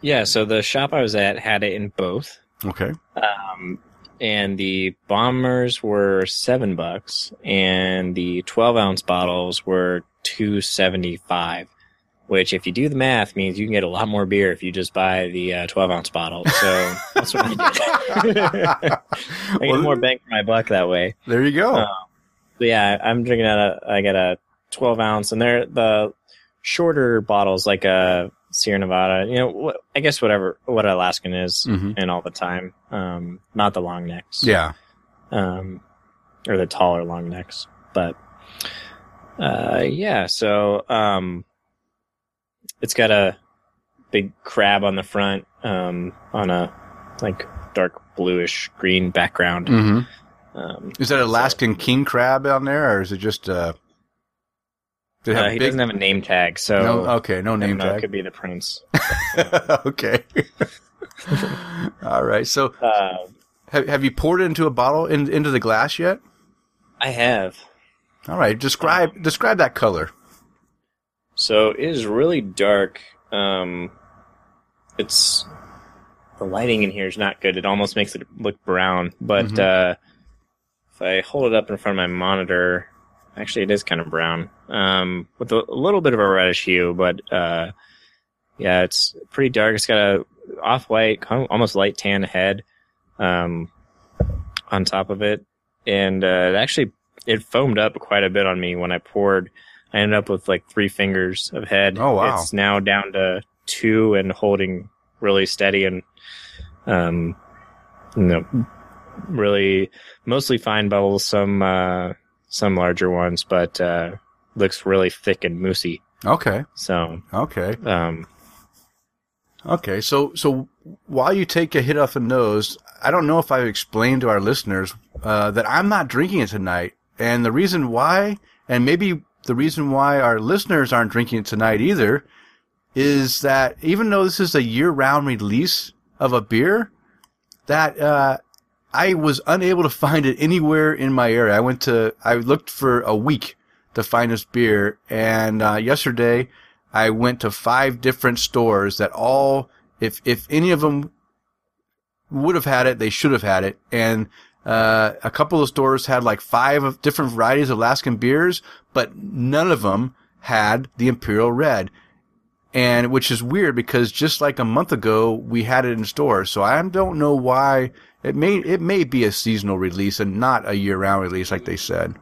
yeah. So the shop I was at had it in both. Okay. Um, and the bombers were seven bucks, and the twelve ounce bottles were two seventy five. Which, if you do the math, means you can get a lot more beer if you just buy the uh, twelve ounce bottle. So that's what I did. I get Well, more bang for my buck that way. There you go. Uh, yeah, I'm drinking out a. I get a twelve ounce, and they're the shorter bottles, like a Sierra Nevada. You know, wh- I guess whatever what Alaskan is, Mhm. and all the time. Um, not the long necks yeah. um, or the taller long necks. But uh, yeah, so um, it's got a big crab on the front um, on a like dark bluish green background. hmm Um, Is that Alaskan king crab on there, or is it just uh, Did Uh, he big- doesn't have a name tag, so no, okay, no name don't it tag. could be the prince. okay. All right. So, Uh, have, have you poured it into a bottle in, into the glass yet? I have. All right. Describe describe that color. So it is really dark. Um, it's the lighting in here is not good. It almost makes it look brown. But Mhm. uh, if I hold it up in front of my monitor, actually it is kind of brown, um, with a, a little bit of a reddish hue. But uh, yeah, it's pretty dark. It's got a off white, almost light tan head um, on top of it, and uh, it actually it foamed up quite a bit on me when I poured. I ended up with like three fingers of head. Oh, wow. It's now down to two and holding really steady and um you know really mostly fine bubbles, some uh some larger ones, but uh looks really thick and moosey. Okay. So Okay. um Okay. So so while you take a hit off the nose, I don't know if I've explained to our listeners uh, that I'm not drinking it tonight, and the reason why, and maybe the reason why our listeners aren't drinking it tonight either, is that even though this is a year-round release of a beer, that uh, I was unable to find it anywhere in my area. I went to, I looked for a week to find this beer, and uh, yesterday I went to five different stores that all, if if any of them would have had it, they should have had it, and uh, a couple of stores had like five different varieties of Alaskan beers, but none of them had the Imperial Red. And which is weird because just like a month ago we had it in stores, so I don't know why it may it may be a seasonal release and not a year round release like they said.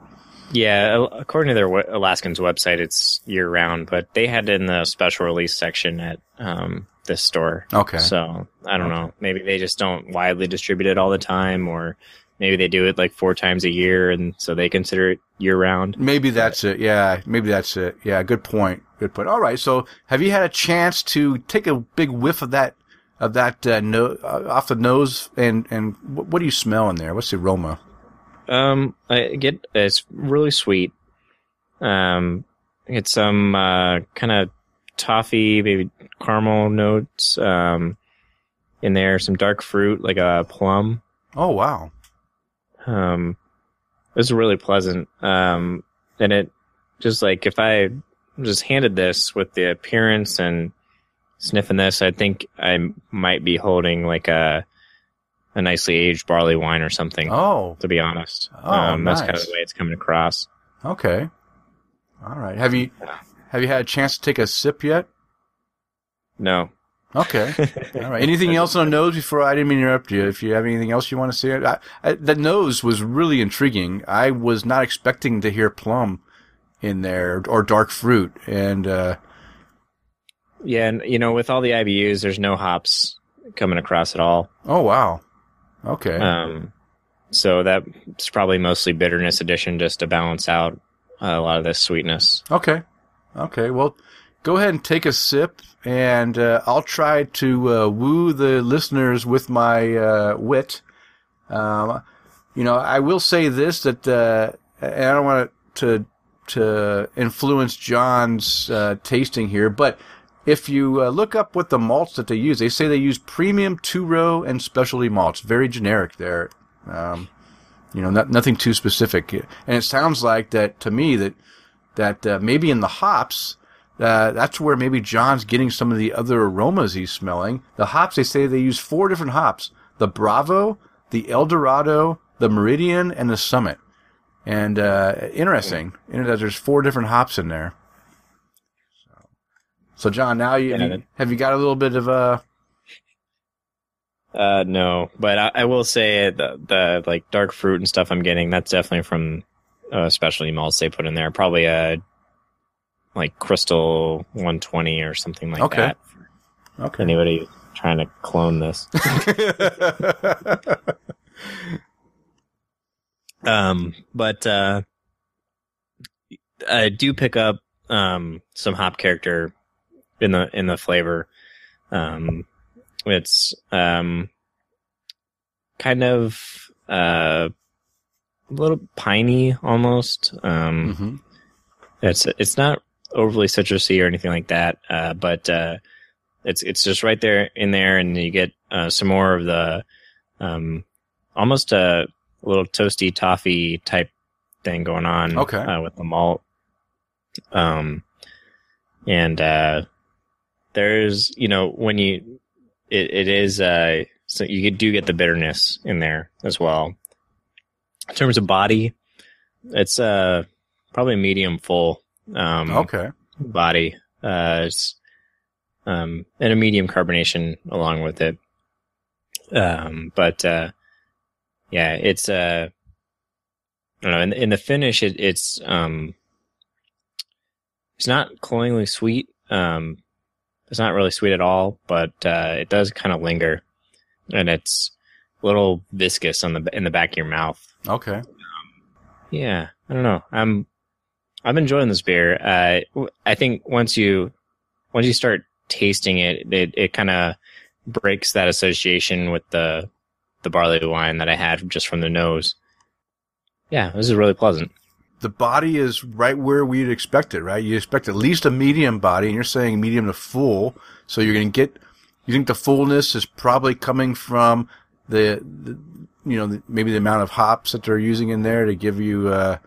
yeah, according to their Alaskan's website, it's year round, but they had it in the special release section at um, this store. Okay. So I don't know. Maybe they just don't widely distribute it all the time, or maybe they do it like four times a year, and so they consider it year round. Maybe that's it. Yeah, maybe that's it. Yeah, good point. Good point. All right. So, have you had a chance to take a big whiff of that of that uh, no, uh, off the nose? And and what, do you smell in there? What's the aroma? Um, I get it's really sweet. Um, I get some uh, kind of toffee, maybe caramel notes. Um, in there, some dark fruit like a plum. Oh wow. Um, it was really pleasant. Um, and it just like if I just handed this with the appearance and sniffing this, I think I might be holding like a a nicely aged barley wine or something. Oh, To be honest, Oh, um, that's kind of the way it's coming across. okay. All right. Have you have you had a chance to take a sip yet? No. Okay. All right. Anything else on the nose before I didn't mean to interrupt you? If you have anything else you want to say, I, I, the nose was really intriguing. I was not expecting to hear plum in there or dark fruit, and uh, Yeah, and you know, with all the IBUs, there's no hops coming across at all. oh wow. Okay. Um, so that's probably mostly bitterness addition just to balance out uh, a lot of this sweetness. Okay. Okay. Well, go ahead and take a sip, and uh, I'll try to uh, woo the listeners with my uh, wit. Um, you know, I will say this that, uh, and I don't want to to influence John's uh, tasting here, but if you uh, look up what the malts that they use, they say they use premium two row and specialty malts. Very generic there. Um, you know, not, nothing too specific. And it sounds like that to me that that uh, maybe in the hops, uh, that's where maybe John's getting some of the other aromas he's smelling. The hops, they say they use four different hops: the Bravo, the El Dorado, the Meridian, and the Summit. And uh, interesting, you know, that there's four different hops in there. So, John, now you, you have you got a little bit of a. Uh, no, but I, I will say the the like dark fruit and stuff I'm getting that's definitely from uh, specialty malts they put in there. Probably a like Crystal 120 or something like Okay. that. Okay. anybody trying to clone this. Um, but uh, I do pick up um, some hop character in the in the flavor. Um, it's um, kind of uh, a little piney almost. Um, Mhm. it's it's not overly citrusy or anything like that. Uh, but uh, it's it's just right there in there, and you get uh, some more of the um, almost a little toasty toffee type thing going on. Okay. uh, with the malt. Um, and uh, there's you know when you it, it is uh so you do get the bitterness in there as well. In terms of body, it's uh probably medium full. Um, Okay. body. Uh, it's, um, and a medium carbonation along with it. Um, but, uh, yeah, it's, uh, I don't know, in, in the finish, it, it's, um, it's not cloyingly sweet. Um, it's not really sweet at all, but, uh, it does kind of linger and it's a little viscous on the, in the back of your mouth. Okay. Yeah, I don't know. I'm I'm enjoying this beer. Uh, I think once you once you start tasting it, it it kind of breaks that association with the the barley wine that I had just from the nose. Yeah, this is really pleasant. The body is right where we'd expect it, right? You expect at least a medium body, and you're saying medium to full. So you're going to get, you think the fullness is probably coming from the, the you know, the, maybe the amount of hops that they're using in there to give you, uh,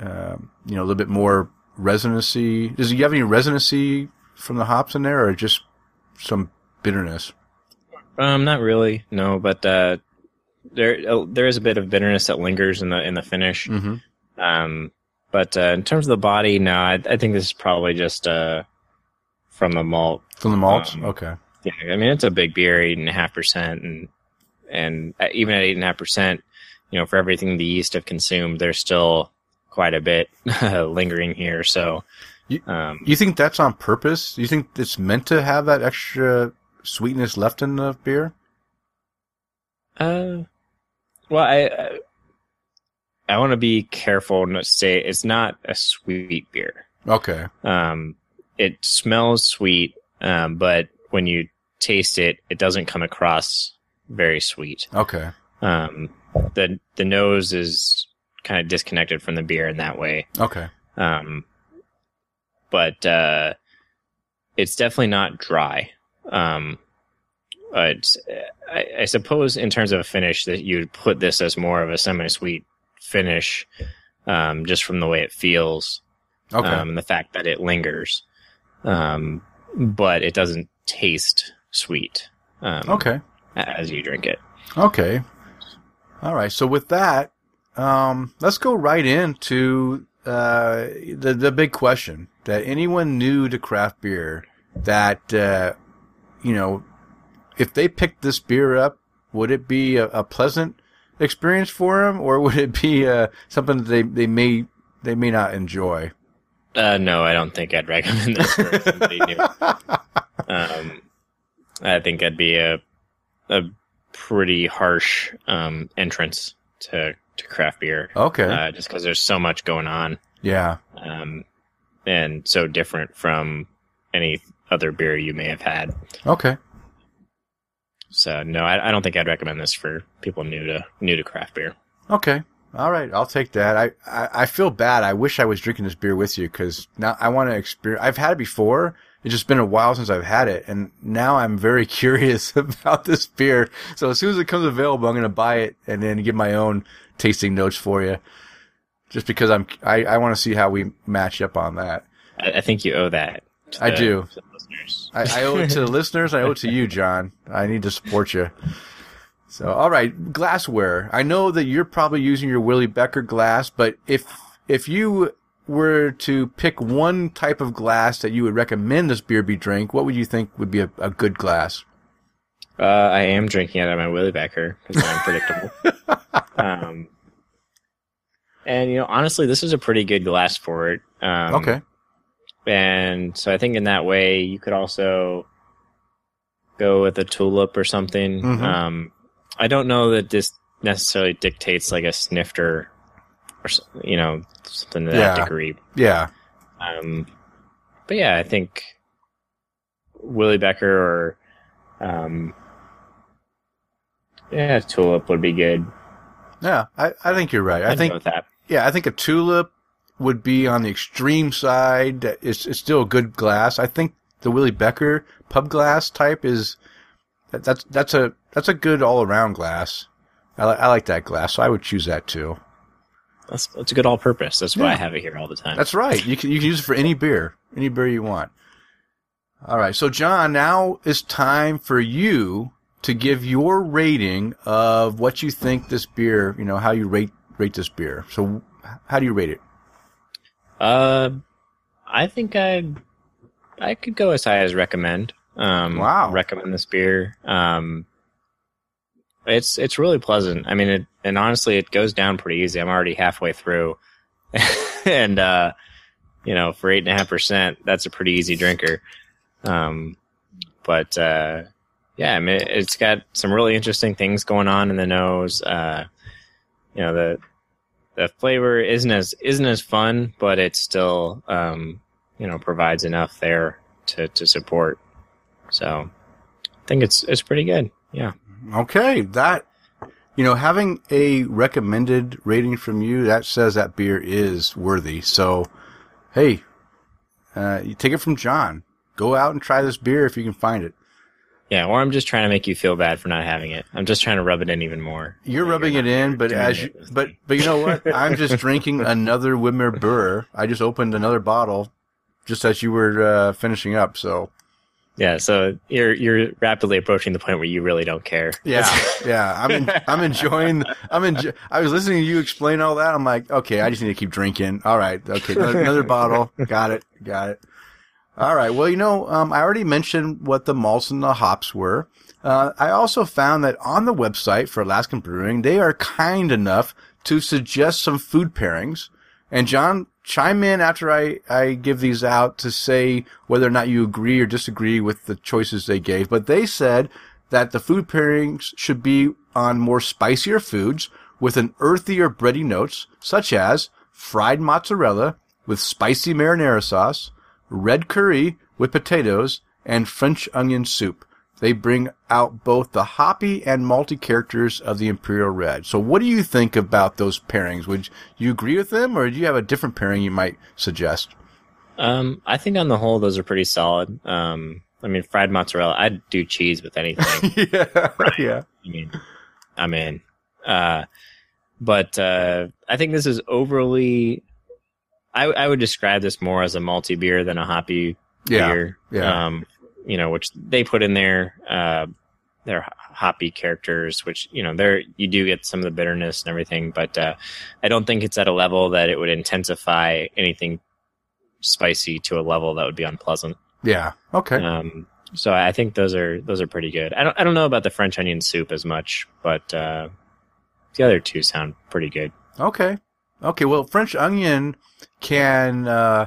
uh, you know, a little bit more resonancy. Does you have any resonancy from the hops in there or just some bitterness? Um, not really, no, but uh, there uh, there is a bit of bitterness that lingers in the in the finish. Mm-hmm. Um, but uh, in terms of the body, no, I, I think this is probably just uh from the malt. From the malt, Um, okay. Yeah, I mean it's a big beer, eight and a half percent, and and uh, even at eight and a half percent, you know, for everything the yeast have consumed, there's still quite a bit lingering here. So, You- um, You think that's on purpose? You think it's meant to have that extra sweetness left in the beer? uh, well, I I, want to be careful not to say it's not a sweet beer. Okay. Um, it smells sweet, um, but when you taste it, it doesn't come across very sweet. Okay. Um, the the nose is kind of disconnected from the beer in that way. Okay. Um, but uh, it's definitely not dry. Um, uh, I, I suppose in terms of a finish that you'd put this as more of a semi-sweet finish, um, just from the way it feels, Okay. um, and the fact that it lingers. Um, but it doesn't taste sweet. Um, okay. As you drink it. Okay. All right. So with that, um, let's go right into uh, the the big question that anyone new to craft beer that uh, you know, if they picked this beer up, would it be a, a pleasant experience for them, or would it be uh, something that they they may they may not enjoy? Uh, no, I don't think I'd recommend this for somebody new. Um, I think that'd be a a pretty harsh um, entrance to to craft beer, Okay. uh, just because there's so much going on, yeah. um, and so different from any other beer you may have had. Okay. So no, I, I don't think I'd recommend this for people new to new to craft beer. Okay. All right. I'll take that. I, I, I feel bad. I wish I was drinking this beer with you because now I want to experience. I've had it before. It's just been a while since I've had it. And now I'm very curious about this beer. So as soon as it comes available, I'm going to buy it and then give my own tasting notes for you. Just because I'm, I, I want to see how we match up on that. I, I think you owe that. I the- do. To the listeners. I, I owe it to the listeners. I owe it to you, John. I need to support you. So, all right, glassware. I know that you're probably using your Willi Becher glass, but if if you were to pick one type of glass that you would recommend this beer be drank, what would you think would be a, a good glass? Uh, I am drinking out of my Willi Becher because I'm predictable. um, and you know, honestly, this is a pretty good glass for it. Um, Okay. And so I think in that way, you could also go with a tulip or something. Mhm. Um, I don't know that this necessarily dictates like a snifter or you know something to that Yeah. degree. Yeah. Um, but yeah, I think Willi Becher or um, yeah, tulip would be good. Yeah. I, I think you're right. I I'd think that. yeah, I think a tulip would be on the extreme side. It's, it's still a good glass. I think the Willi Becher pub glass type is that, that's that's a that's a good all around glass. I, li- I like that glass, so I would choose that too. That's that's a good all purpose. That's why Yeah. I have it here all the time. That's right. You can you can use it for any beer, any beer you want. All right. So John, now it's time for you to give your rating of what you think this beer, you know, how you rate rate this beer. So how do you rate it? Uh, I think I I could go as high as recommend. Um, Wow. recommend this beer. Um, it's it's really pleasant. I mean, it, and honestly, it goes down pretty easy. I'm already halfway through, and uh, you know, for eight and a half percent, that's a pretty easy drinker. Um, but uh, yeah, I mean, it's got some really interesting things going on in the nose. Uh, you know, the the flavor isn't as isn't as fun, but it still um, you know provides enough there to to support. So I think it's it's pretty good. Yeah. Okay, that you know, having a recommended rating from you that says that beer is worthy. So, hey, uh, you take it from John. Go out and try this beer if you can find it. Yeah, or I'm just trying to make you feel bad for not having it. I'm just trying to rub it in even more. You're rubbing it in, but as you, but but you know what? I'm just drinking another Widmer Brrr. I just opened another bottle just as you were uh, finishing up. So yeah, so you're you're rapidly approaching the point where you really don't care. yeah, yeah. I'm en- I'm enjoying. I'm enjoy- I was listening to you explain all that. I'm like, okay, I just need to keep drinking. All right, okay, another, another bottle. Got it, got it. All right. Well, you know, um, I already mentioned what the malts and the hops were. Uh, I also found that on the website for Alaskan Brewing, they are kind enough to suggest some food pairings. And John, chime in after I, I give these out to say whether or not you agree or disagree with the choices they gave. But they said that the food pairings should be on more spicier foods with an earthier bready notes, such as fried mozzarella with spicy marinara sauce, red curry with potatoes, and French onion soup. They bring out both the hoppy and malty characters of the Imperial Red. So what do you think about those pairings? Would you agree with them or do you have a different pairing you might suggest? Um, I think on the whole those are pretty solid. Um, I mean, fried mozzarella. I'd do cheese with anything. yeah. Yeah. I mean, I'm in. Uh, but uh, I think this is overly. I, I would describe this more as a malty beer than a hoppy Yeah. beer. yeah. Um, you know, which they put in there. Uh, their hoppy characters, which you know, there you do get some of the bitterness and everything, but uh, I don't think it's at a level that it would intensify anything spicy to a level that would be unpleasant. Yeah. Okay. Um, so I think those are those are pretty good. I don't I don't know about the French onion soup as much, but uh, the other two sound pretty good. Okay. Okay. Well, French onion can, uh,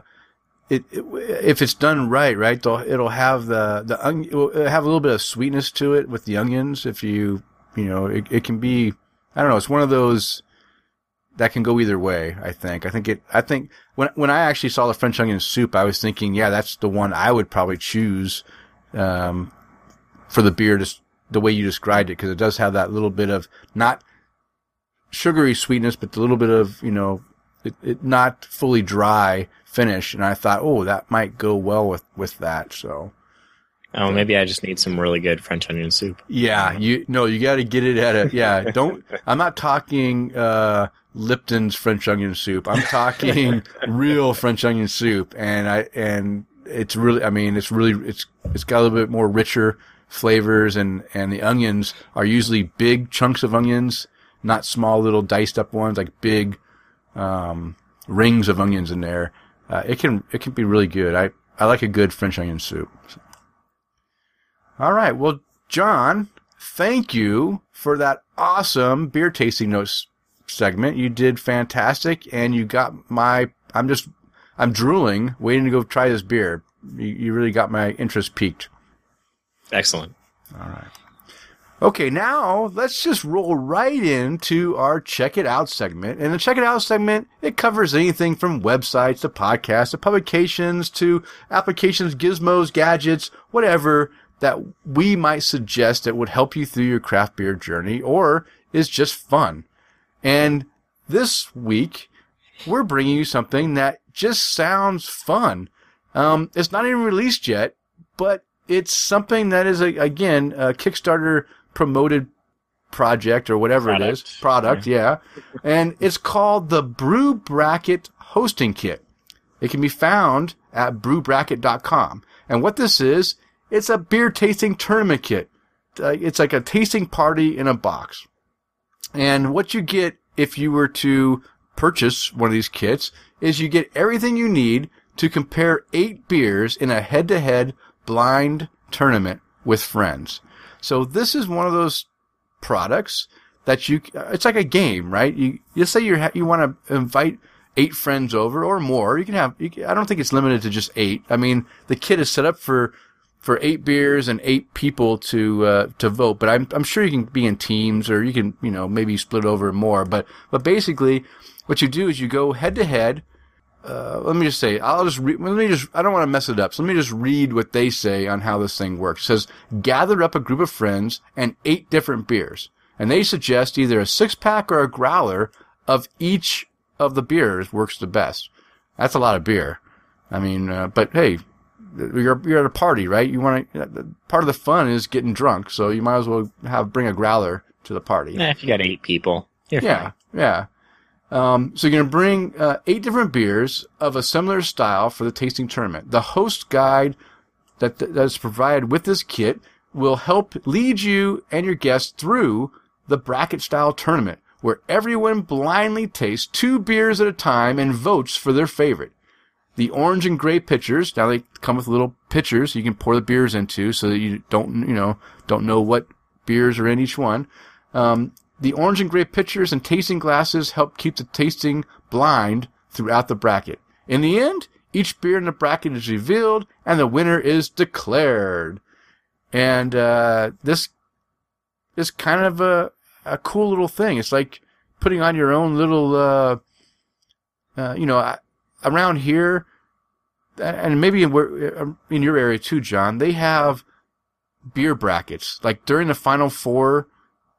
it, it if it's done right, right? It'll, it'll have the the onion, it will have a little bit of sweetness to it with the onions. If you you know, it, it can be. I don't know. It's one of those that can go either way. I think. I think it. I think when when I actually saw the French onion soup, I was thinking, yeah, that's the one I would probably choose um, for the beer, just the way you described it, because it does have that little bit of not sugary sweetness, but a little bit of, you know, it, it not fully dry finish. And I thought, oh, that might go well with, with that. So Oh, maybe I just need some really good French onion soup. yeah, you, no, you got to get it at a, yeah, don't, I'm not talking, uh, Lipton's French onion soup. I'm talking real French onion soup. And I, and it's really, I mean, it's really, it's, it's got a little bit more richer flavors and, and the onions are usually big chunks of onions, not small little diced up ones, like big, um, rings of onions in there. Uh, it can, it can be really good. I, I like a good French onion soup. All right. Well, John, thank you for that awesome beer tasting notes segment. You did fantastic and you got my, I'm just, I'm drooling waiting to go try this beer. You, you really got my interest peaked. Excellent. All right. Okay, now let's just roll right into our check it out segment. And the check it out segment, it covers anything from websites to podcasts to publications to applications, gizmos, gadgets, whatever that we might suggest that would help you through your craft beer journey or is just fun. And this week, we're bringing you something that just sounds fun. Um, it's not even released yet, but it's something that is a, again a Kickstarter promoted project or whatever it is Product. product, yeah. and it's called the Brew Bracket Hosting Kit. It can be found at brewbracket.com. And what this is, it's a beer tasting tournament kit. Uh, it's like a tasting party in a box. And what you get if you were to purchase one of these kits is you get everything you need to compare eight beers in a head to head blind tournament with friends. So this is one of those products that you, it's like a game, right? You, you say you you want to invite eight friends over or more. You can have, you can, I don't think it's limited to just eight. I mean, the kit is set up for, for eight beers and eight people to, uh, to vote, but I'm, I'm sure you can be in teams or you can, you know, maybe split over more. But, but basically what you do is you go head to head. Uh, let me just say, I'll just re- let me just, I don't want to mess it up. So let me just read what they say on how this thing works. It says, gather up a group of friends and eight different beers. And they suggest either a six pack or a growler of each of the beers works the best. That's a lot of beer. I mean, uh, but hey, you're, you're at a party, right? You want to, part of the fun is getting drunk. So you might as well have, bring a growler to the party. Eh, if you got eight people, Yeah, yeah. Um, so you're going to bring uh, eight different beers of a similar style for the tasting tournament. The host guide that that is provided with this kit will help lead you and your guests through the bracket style tournament, where everyone blindly tastes two beers at a time and votes for their favorite. The orange and gray pitchers, now they come with little pitchers you can pour the beers into so that you don't, you know, don't know what beers are in each one. Um, the orange and gray pitchers and tasting glasses help keep the tasting blind throughout the bracket. In the end, each beer in the bracket is revealed and the winner is declared. And, uh, this is kind of a, a cool little thing. It's like putting on your own little, uh, uh, you know, around here, and maybe in, in your area too, John, they have beer brackets. Like during the final four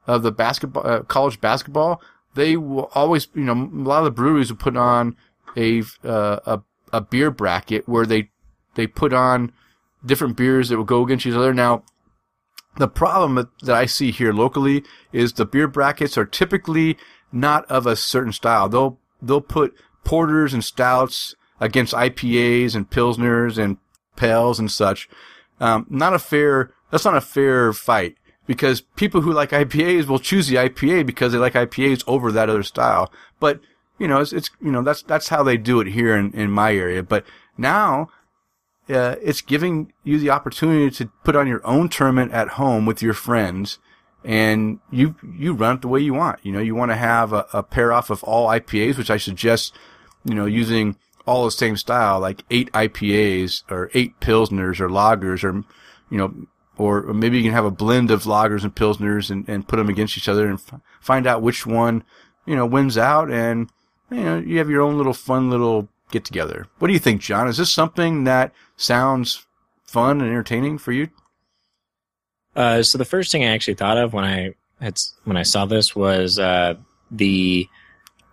of the basketball, uh, college basketball, they will always, you know, a lot of the breweries will put on a, uh, a, a beer bracket where they, they put on different beers that will go against each other. Now, the problem that- I see here locally is the beer brackets are typically not of a certain style. They'll, they'll put porters and stouts against IPAs and pilsners and pales and such. Um, not a fair, that's not a fair fight because people who like IPAs will choose the IPA because they like IPAs over that other style. But, you know, it's, it's you know, that's, that's how they do it here in, in my area. But now, uh, it's giving you the opportunity to put on your own tournament at home with your friends and you, you run it the way you want. You know, you want to have a, a pair off of all IPAs, which I suggest, you know, using all the same style, like eight IPAs or eight Pilsners or lagers or, you know, or maybe you can have a blend of lagers and Pilsners and, and put them against each other and f- find out which one, you know, wins out and, you know, you have your own little fun little get together. What do you think, John? Is this something that sounds fun and entertaining for you? Uh, so the first thing I actually thought of when I had when I saw this was uh, the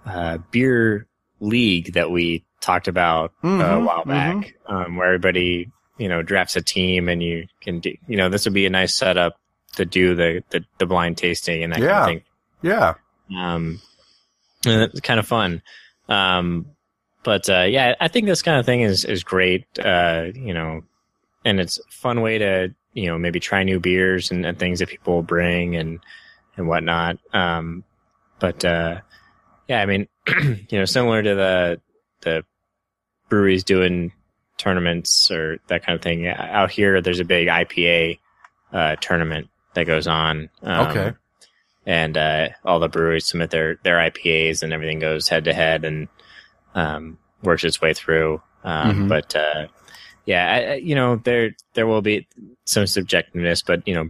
uh, beer league that we talked about uh, a Mhm, while back, um, where everybody you know drafts a team and you can do you know this would be a nice setup to do the the, the blind tasting and that Yeah. kind of thing. Yeah. Um, and it's kind of fun. Um, but uh, yeah, I think this kind of thing is is great. Uh, you know, and it's a fun way to you know maybe try new beers and, and things that people bring and and whatnot. Um, but uh, yeah, I mean, you know, similar to the the breweries doing tournaments or that kind of thing. Out here, there's a big IPA uh, tournament that goes on. Um, Okay. And uh, all the breweries submit their their IPAs, and everything goes head to head and um, works its way through. Um, Mhm. But uh, yeah, I- you know, there there will be some subjectiveness, but you know,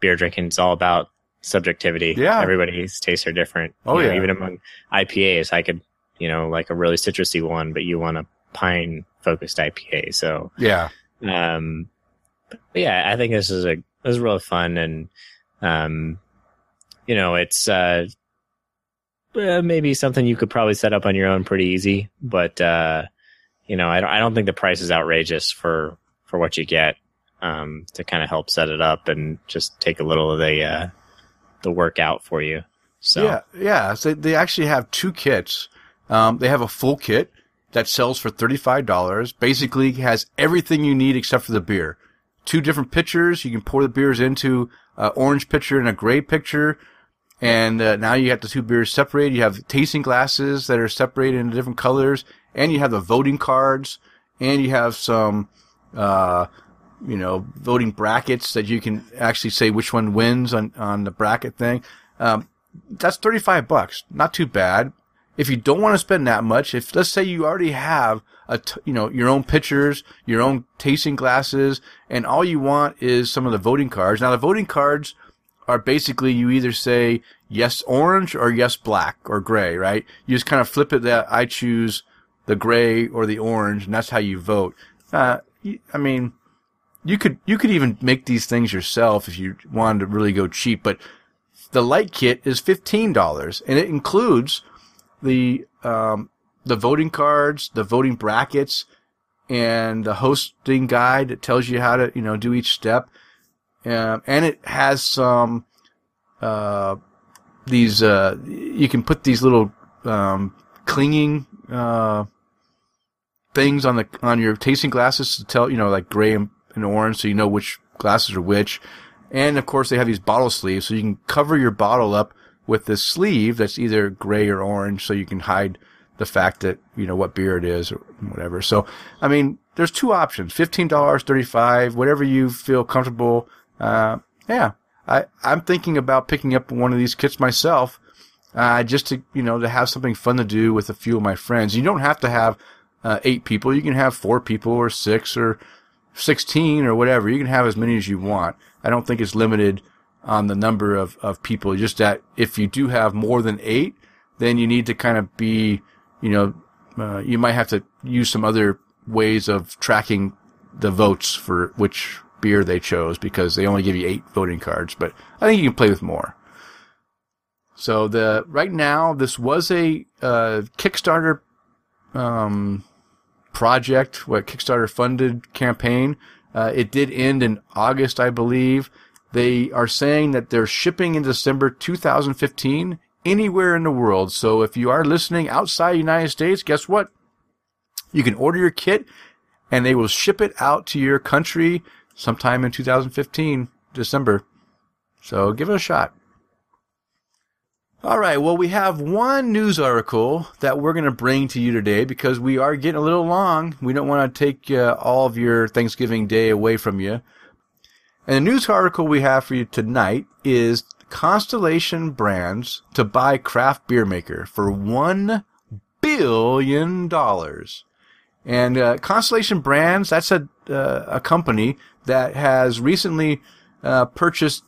beer drinking is all about subjectivity. Yeah. everybody's tastes are different. Oh, You know, yeah. even among IPAs, I could you know like a really citrusy one, but you want a pine focused IPA. So Yeah. um, but yeah, I think this is a this is really fun and um, you know, it's uh, uh, maybe something you could probably set up on your own pretty easy. But uh, you know, I don't, I don't think the price is outrageous for for what you get um, to kind of help set it up and just take a little of the uh, the work out for you. So Yeah, yeah. So they actually have two kits. Um, they have a full kit that sells for thirty-five dollars. Basically, has everything you need except for the beer. Two different pitchers. You can pour the beers into an orange pitcher and a gray pitcher. And uh, now you have the two beers separated. You have tasting glasses that are separated into different colors, and you have the voting cards, and you have some, uh, you know, voting brackets that you can actually say which one wins on on the bracket thing. Um, that's 35 bucks. Not too bad. If you don't want to spend that much, if let's say you already have a, t- you know, your own pitchers, your own tasting glasses, and all you want is some of the voting cards. Now the voting cards are basically you either say yes orange or yes black or gray, right? You just kind of flip it that I choose the gray or the orange, and that's how you vote. Uh, I mean, you could you could even make these things yourself if you wanted to really go cheap, but the light kit is fifteen dollars, and it includes the um, the voting cards, the voting brackets, and the hosting guide that tells you how to you know do each step, um, and it has some uh, these uh, you can put these little um, clinging uh, things on the on your tasting glasses to tell you know like gray and, and orange, so you know which glasses are which. And of course, they have these bottle sleeves, so you can cover your bottle up with this sleeve that's either gray or orange, so you can hide the fact that you know what beer it is or whatever. So, I mean, there's two options: fifteen dollars, thirty-five, whatever you feel comfortable. Uh, yeah, I I'm thinking about picking up one of these kits myself, uh, just to you know to have something fun to do with a few of my friends. You don't have to have uh, eight people; you can have four people or six or 16 or whatever. You can have as many as you want. I don't think it's limited on the number of, of people. Just that if you do have more than eight, then you need to kind of be, you know, uh, you might have to use some other ways of tracking the votes for which beer they chose because they only give you eight voting cards. But I think you can play with more. So the right now this was a uh, Kickstarter um, project, what Kickstarter funded campaign. Uh, it did end in August, I believe. They are saying that they're shipping in December 2015 anywhere in the world. So if you are listening outside the United States, guess what? You can order your kit and they will ship it out to your country sometime in 2015, December. So give it a shot. All right. Well, we have one news article that we're going to bring to you today because we are getting a little long. We don't want to take uh, all of your Thanksgiving Day away from you. And the news article we have for you tonight is Constellation Brands to buy craft beer maker for one billion dollars. And uh, Constellation Brands, that's a uh, a company that has recently uh, purchased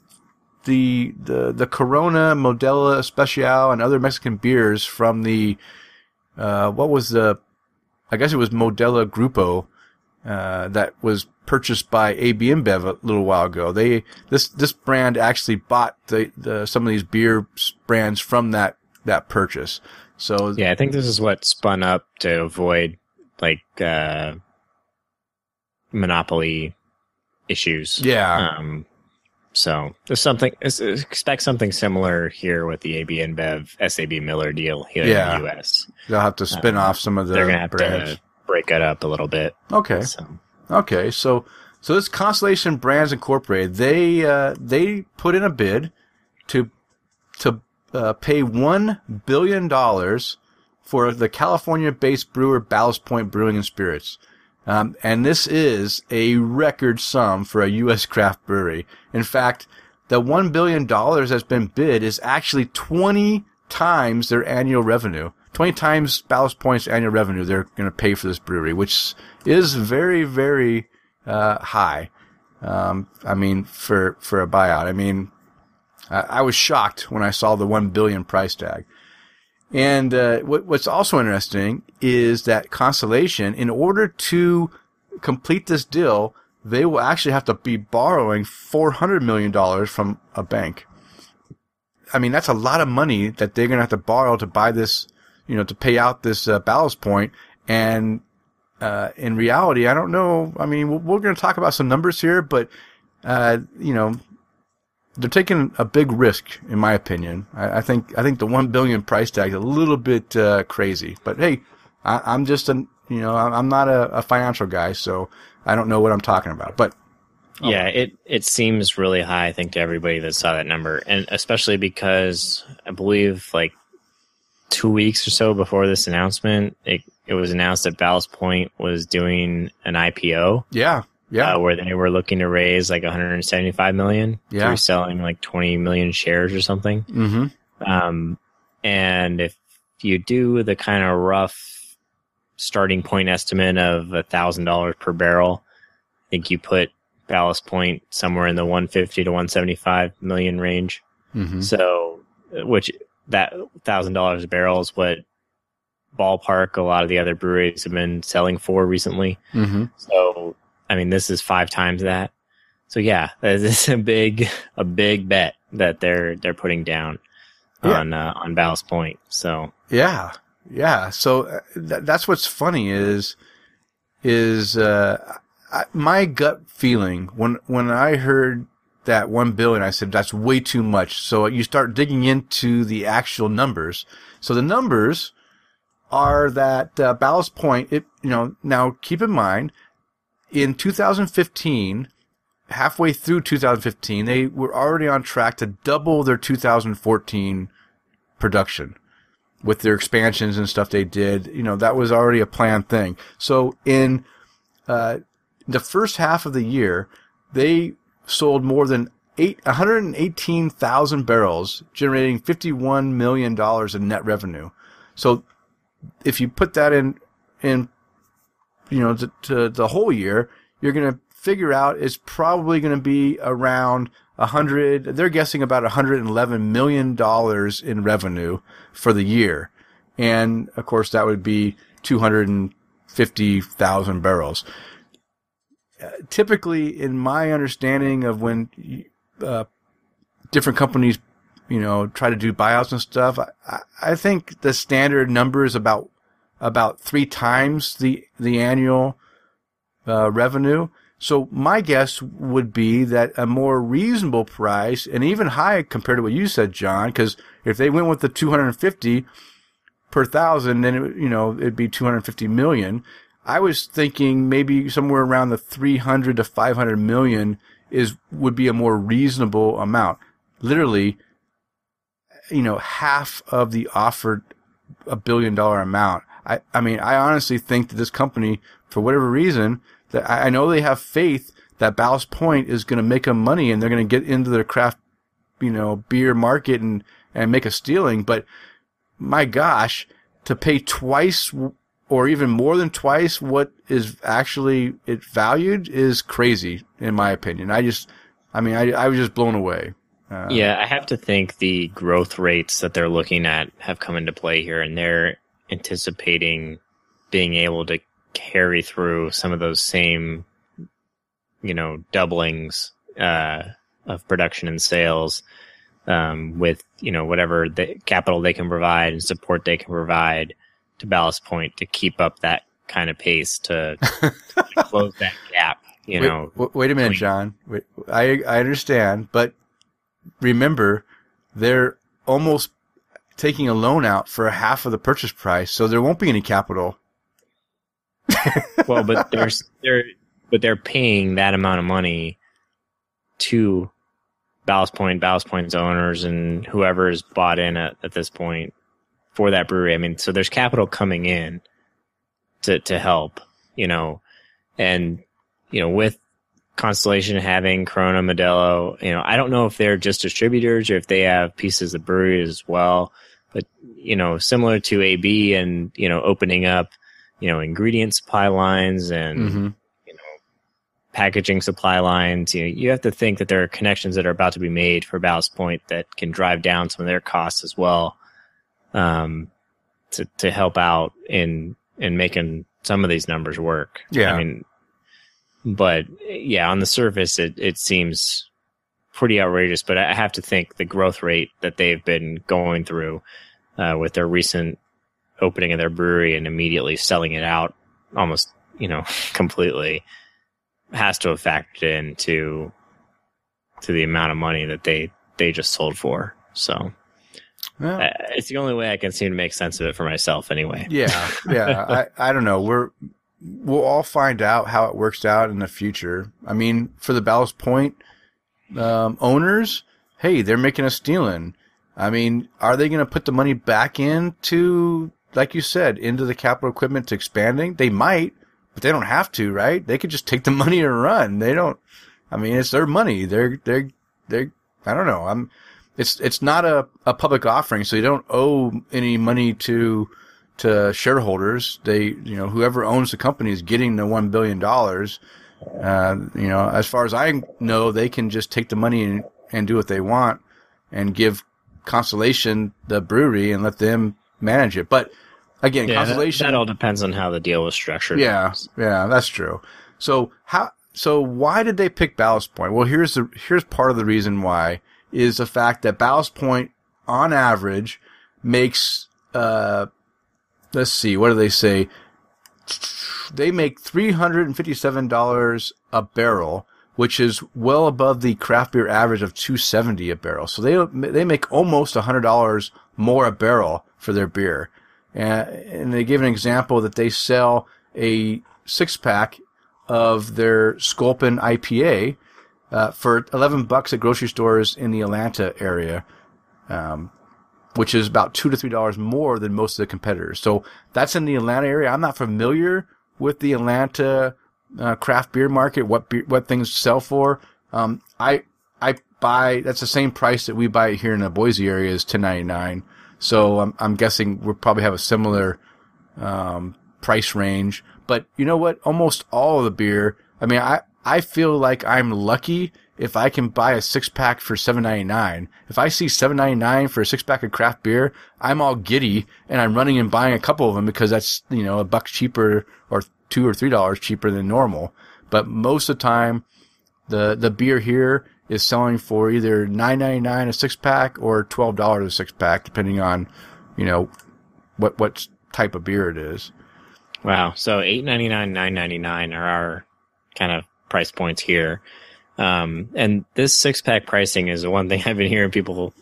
the the the Corona, Modelo Especial, and other Mexican beers from the uh, what was the I guess it was Modelo Grupo uh, that was purchased by AB InBev a little while ago. They this this brand actually bought the, the some of these beer brands from that that purchase. So Yeah, I think this is what spun up to avoid like uh monopoly issues. yeah, Um so there's something expect something similar here with the AB InBev SAB Miller deal here Yeah. in the US. they'll have to spin off some of the They're gonna have brands. to break it up a little bit. Okay. So Okay, so so this Constellation Brands Incorporated, they uh, they put in a bid to to uh, pay one billion dollars for the California-based brewer Ballast Point Brewing and Spirits, um, and this is a record sum for a U.S. craft brewery. In fact, the one billion dollars that's been bid is actually twenty times their annual revenue. 20 times Ballast Point's annual revenue they're going to pay for this brewery, which is very, very uh, high. Um, I mean, for for a buyout. I mean, I, I was shocked when I saw the one billion price tag. And uh, what, what's also interesting is that Constellation, in order to complete this deal, they will actually have to be borrowing four hundred million dollars from a bank. I mean, that's a lot of money that they're going to have to borrow to buy this, you know, to pay out this uh, ballast point. And uh, in reality, I don't know. I mean, we're, we're going to talk about some numbers here, but uh, you know, they're taking a big risk, in my opinion. I, I think I think the one billion price tag is a little bit uh, crazy. But hey, I, am just a you know I'm not a, a financial guy, so I don't know what I'm talking about. But yeah, it it seems really high. I think to everybody that saw that number, and especially because I believe like two weeks or so before this announcement, it it was announced that Ballast Point was doing an IPO. Yeah, yeah, uh, where they were looking to raise like 175 million yeah. through selling like 20 million shares or something. Mm-hmm. Um, and if you do the kind of rough starting point estimate of a thousand dollars per barrel, I think you put Ballast Point somewhere in the 150 to 175 million range. Mm-hmm. So, which that thousand dollars a barrel is what ballpark a lot of the other breweries have been selling for recently. Mm-hmm. So, I mean, this is five times that. So yeah, this is a big, a big bet that they're they're putting down Yeah. on uh, on Ballast Point. So Yeah, yeah. So uh, th- that's what's funny is is uh, I, my gut feeling when when I heard that one billion, I said that's way too much. So you start digging into the actual numbers. So the numbers are that uh, Ballast Point. It you know now keep in mind in 2015. Halfway through 2015, they were already on track to double their 2014 production with their expansions and stuff they did. You know, that was already a planned thing. So in uh, the first half of the year, they sold more than eight, 118,000 barrels, generating $51 million in net revenue. So if you put that in, in, you know, to, to the whole year, you're going to figure out it's probably going to be around a hundred. They're guessing about 111 million dollars in revenue for the year, and of course that would be 250,000 barrels. Typically, in my understanding of when uh, different companies, you know, try to do buyouts and stuff, I, I think the standard number is about about three times the the annual uh, revenue. So my guess would be that a more reasonable price and even high compared to what you said, John, because if they went with the 250 per thousand, then it, you know, it'd be 250 million. I was thinking maybe somewhere around the 300 to 500 million is, would be a more reasonable amount. Literally, you know, half of the offered a billion dollar amount. I, I mean, I honestly think that this company, for whatever reason, that I know they have faith that Ballast Point is going to make them money and they're going to get into their craft, you know, beer market and, and make a stealing. But my gosh, to pay twice or even more than twice what is actually it valued is crazy in my opinion. I just, I mean, I, I was just blown away. Uh, yeah, I have to think the growth rates that they're looking at have come into play here, and they're anticipating being able to carry through some of those same, you know, doublings uh, of production and sales um, with you know whatever the capital they can provide and support they can provide to Ballast Point to keep up that kind of pace to, to close that gap. You wait, know, wait, wait a minute, between- John. Wait, I I understand, but remember, they're almost taking a loan out for half of the purchase price, so there won't be any capital. well, but they're they're but they're paying that amount of money to Ballast Point, Ballast Point's owners, and whoever is bought in at, at this point for that brewery. I mean, so there's capital coming in to to help, you know, and you know with Constellation having Corona Modelo, you know, I don't know if they're just distributors or if they have pieces of brewery as well, but you know, similar to AB and you know opening up you know, ingredient supply lines and Mm-hmm. you know, packaging supply lines. You know, you have to think that there are connections that are about to be made for Ballast Point that can drive down some of their costs as well, um, to to help out in in making some of these numbers work. Yeah. I mean, but yeah, on the surface, it it seems pretty outrageous. But I have to think the growth rate that they've been going through uh, with their recent opening of their brewery and immediately selling it out almost, you know, completely has to have factored into to the amount of money that they they just sold for. So Yeah. uh, it's the only way I can seem to make sense of it for myself, anyway. Yeah, yeah. I, I don't know. We're we'll all find out how it works out in the future. I mean, for the Ballast Point um, owners, hey, they're making a stealing. I mean, are they going to put the money back into, like you said, into the capital equipment to expanding? They might, but they don't have to, right? They could just take the money and run. They don't. I mean, it's their money. They're they're they're. I don't know. I'm. It's it's not a, a public offering, so you don't owe any money to to shareholders. They, you know, whoever owns the company is getting the one billion dollars. Uh, you know, as far as I know, they can just take the money and, and do what they want, and give Constellation the brewery and let them manage it. But again, Yeah, that, Constellation. that all depends on how the deal was structured. Yeah, yeah, that's true. So how? So why did they pick Ballast Point? Well, here's the here's part of the reason why is the fact that Ballast Point, on average, makes uh, let's see, what do they say? They make three hundred and fifty-seven dollars a barrel, which is well above the craft beer average of two seventy a barrel. So they they make almost hundred dollars more a barrel for their beer. And, and they give an example that they sell a six pack of their Sculpin IPA uh, for 11 bucks at grocery stores in the Atlanta area, um, which is about two to three dollars more than most of the competitors. So that's in the Atlanta area. I'm not familiar with the Atlanta uh, craft beer market, what beer, what things sell for. Um, I I buy that's the same price that we buy here in the Boise area is 10.99. So I'm I'm guessing we'll probably have a similar um, price range. But you know what? Almost all of the beer. I mean, I I feel like I'm lucky if I can buy a six pack for seven ninety nine. If I see seven ninety nine for a six pack of craft beer, I'm all giddy and I'm running and buying a couple of them because that's you know a buck cheaper or two or three dollars cheaper than normal. But most of the time, the the beer here is selling for either nine ninety nine a six pack or twelve dollars a six pack, depending on you know what what type of beer it is. Wow. So eight ninety nine, nine ninety nine are our kind of price points here. Um, and this six pack pricing is the one thing I've been hearing people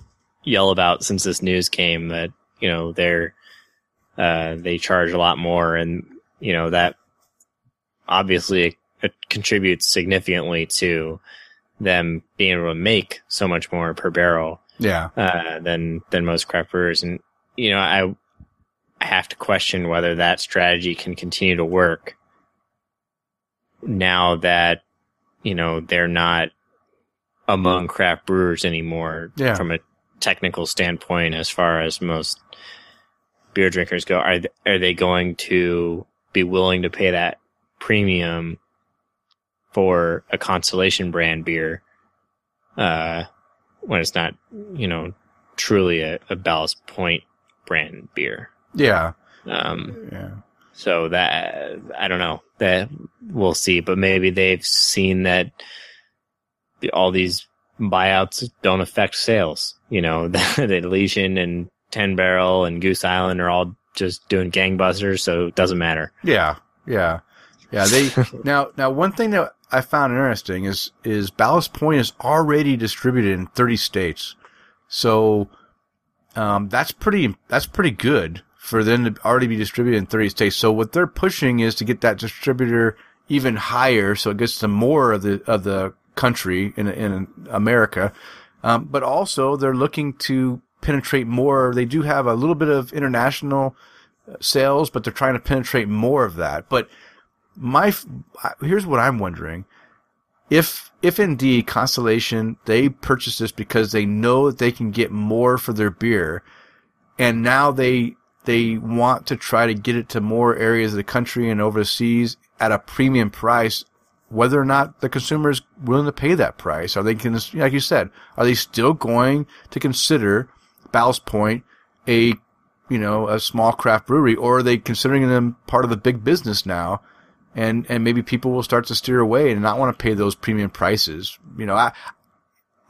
yell about since this news came that, you know, they're, uh, they charge a lot more and, you know, that obviously it, contributes significantly to them being able to make so much more per barrel Yeah, uh, than than most craft brewers. And you know, I I have to question whether that strategy can continue to work now that you know they're not among craft brewers anymore Yeah. from a technical standpoint as far as most beer drinkers go are th- are they going to be willing to pay that premium for a constellation brand beer uh when it's not you know truly a, a ballast point brand beer yeah, um yeah. So that I don't know that we'll see, but maybe they've seen that all these buyouts don't affect sales. You know, the, the Elysian and Ten Barrel and Goose Island are all just doing gangbusters, so it doesn't matter. Yeah, yeah, yeah. They now now one thing that I found interesting is is Ballast Point is already distributed in 30 states, so um, that's pretty that's pretty good for them to already be distributed in 30 states. So what they're pushing is to get that distributor even higher, so it gets to more of the of the country in in America. Um, but also they're looking to penetrate more. They do have a little bit of international sales, but they're trying to penetrate more of that. But my here's what I'm wondering: if if indeed Constellation they purchase this because they know that they can get more for their beer, and now they they want to try to get it to more areas of the country and overseas at a premium price. Whether or not the consumer is willing to pay that price, are they like you said, are they still going to consider Ballast Point a you know, a small craft brewery, or are they considering them part of the big business now? And, and maybe people will start to steer away and not want to pay those premium prices. You know, I,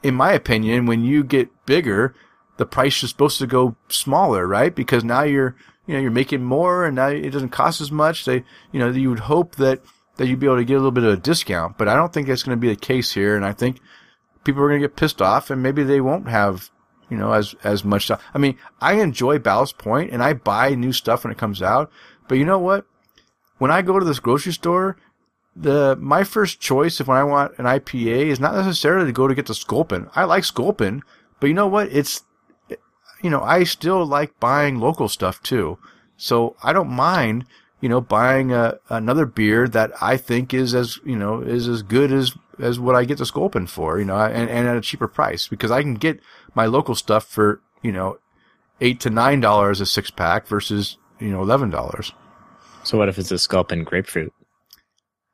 in my opinion, when you get bigger, the price is supposed to go smaller, right? Because now you're, you know, you're making more and now it doesn't cost as much. They, you know, you would hope that, that you'd be able to get a little bit of a discount, but I don't think that's going to be the case here. And I think people are going to get pissed off and maybe they won't have, you know, as, as much stuff. I mean, I enjoy Ballast Point and I buy new stuff when it comes out, but you know what? When I go to this grocery store, the my first choice if when I want an IPA is not necessarily to go to get the Sculpin. I like Sculpin, but you know what? It's you know, I still like buying local stuff too. So I don't mind, you know, buying a, another beer that I think is as, you know, is as good as, as what I get the Sculpin for, you know, and, and at a cheaper price because I can get my local stuff for, you know, eight to nine dollars a six pack versus, you know, eleven dollars. So what if it's a Sculpin grapefruit?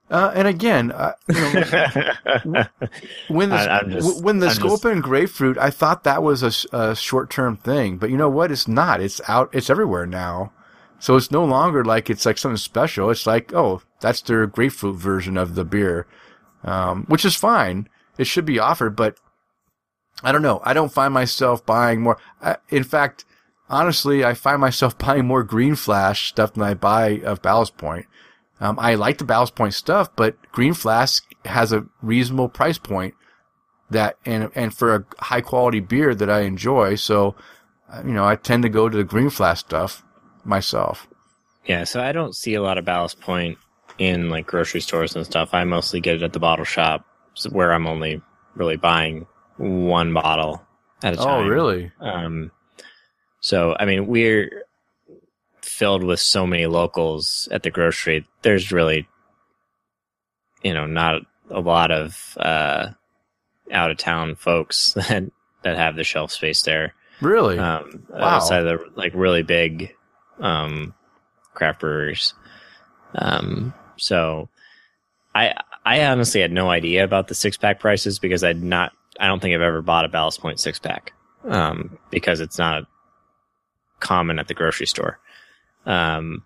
Uh, and again, uh, you know, when the, I- just- when the I'm just- grapefruit, I thought that was a short-term thing, but you know what? It's not. It's out. It's everywhere now. So it's no longer like it's like something special. It's like, oh, that's their grapefruit version of the beer, um, which is fine. It should be offered, but I don't know. I don't find myself buying more. I, in fact, honestly, I find myself buying more Green Flash stuff than I buy of Ballast Point. Um, I like the Ballast Point stuff, but Green Flash has a reasonable price point that, and, and for a high quality beer that I enjoy. So, uh, you know, I tend to go to the Green Flash stuff myself. Yeah, so I don't see a lot of Ballast Point in like grocery stores and stuff. I mostly get it at the bottle shop, where I'm only really buying one bottle at a time. Oh, really? Um, so I mean, we're filled with so many locals at the grocery. There's really, you know, not a lot of uh, out of town folks that that have the shelf space there. Really? Um, Wow. outside of the like really big um, craft breweries. Um, so I I honestly had no idea about the six pack prices because I'd not I don't think I've ever bought a Ballast Point six pack um, because it's not common at the grocery store. Um,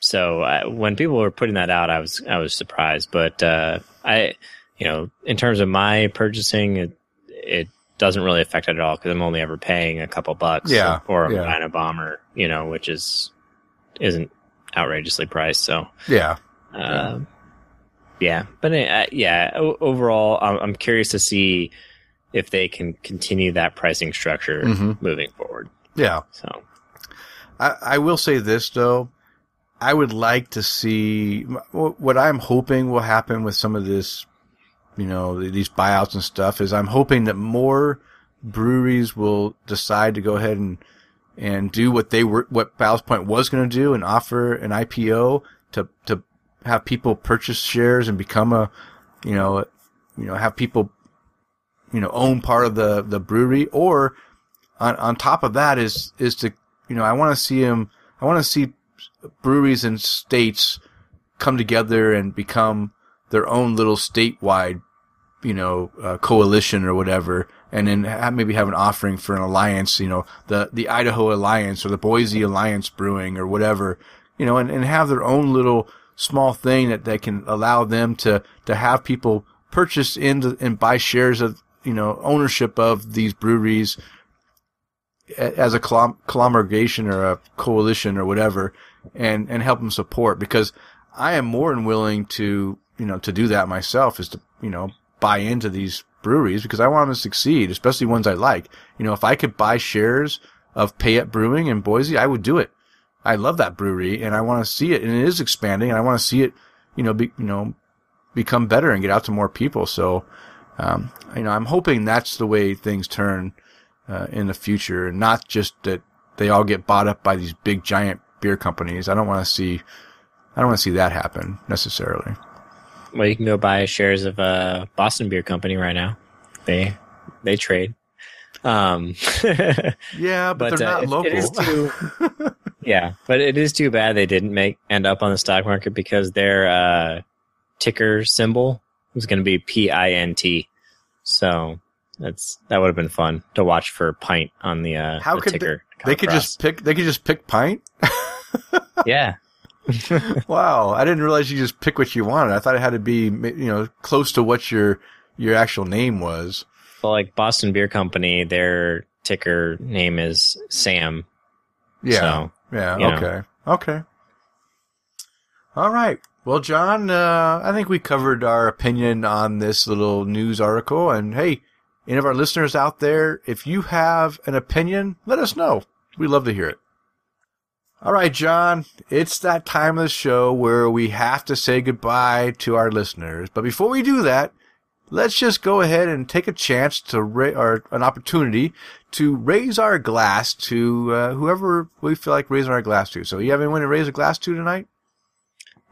so I, when people were putting that out, I was I was surprised, but uh, I you know in terms of my purchasing, it it doesn't really affect it at all because I'm only ever paying a couple bucks, Yeah, or a yeah. Medina bomber, you know, which is isn't outrageously priced. So yeah. uh, yeah, but uh, yeah, overall, I'm, I'm curious to see if they can continue that pricing structure Mhm. moving forward. Yeah. So I, I will say this though. I would like to see what I'm hoping will happen with some of this, you know, these buyouts and stuff is I'm hoping that more breweries will decide to go ahead and, and do what they were, what Ballast Point was going to do and offer an IPO to, to have people purchase shares and become a, you know, you know, have people, you know, own part of the, the brewery or on, on top of that is, is to, you know, I want to see them, I want to see breweries and states come together and become their own little statewide, you know, uh, coalition or whatever, and then have, maybe have an offering for an alliance, you know, the the Idaho Alliance or the Boise Alliance Brewing or whatever, you know, and, and have their own little small thing that that can allow them to to have people purchase into and buy shares of you know ownership of these breweries as a conglomeration or a coalition or whatever and, and help them support because I am more than willing to, you know, to do that myself is to, you know, buy into these breweries because I want them to succeed, especially ones I like. You know, if I could buy shares of Payette Brewing in Boise, I would do it. I love that brewery and I want to see it and it is expanding and I want to see it, you know, be, you know, become better and get out to more people. So, um, you know, I'm hoping that's the way things turn uh, in the future, and not just that they all get bought up by these big giant beer companies. I don't want to see, I don't want to see that happen necessarily. well, you can go buy shares of a Boston Beer Company right now. They they trade. Um, Yeah, but, but they're uh, not it- local. too, yeah, but it is too bad they didn't make end up on the stock market because their uh, ticker symbol was going to be P I N T. So that's that would have been fun to watch for pint on the uh, How the could they- ticker. they could just pick. They could just pick pint. yeah. wow, I didn't realize you just pick what you wanted. I thought it had to be, you know, close to what your your actual name was. Well, like Boston Beer Company, their ticker name is Sam. Yeah. So, yeah. you know. Okay. Okay. All right. Well, John, uh, I think we covered our opinion on this little news article. And hey, any of our listeners out there, if you have an opinion, let us know. We'd love to hear it. All right, John, it's that time of the show where we have to say goodbye to our listeners. But before we do that, let's just go ahead and take a chance to ra- or an opportunity to raise our glass to uh, whoever we feel like raising our glass to. So, you have anyone to raise a glass to tonight?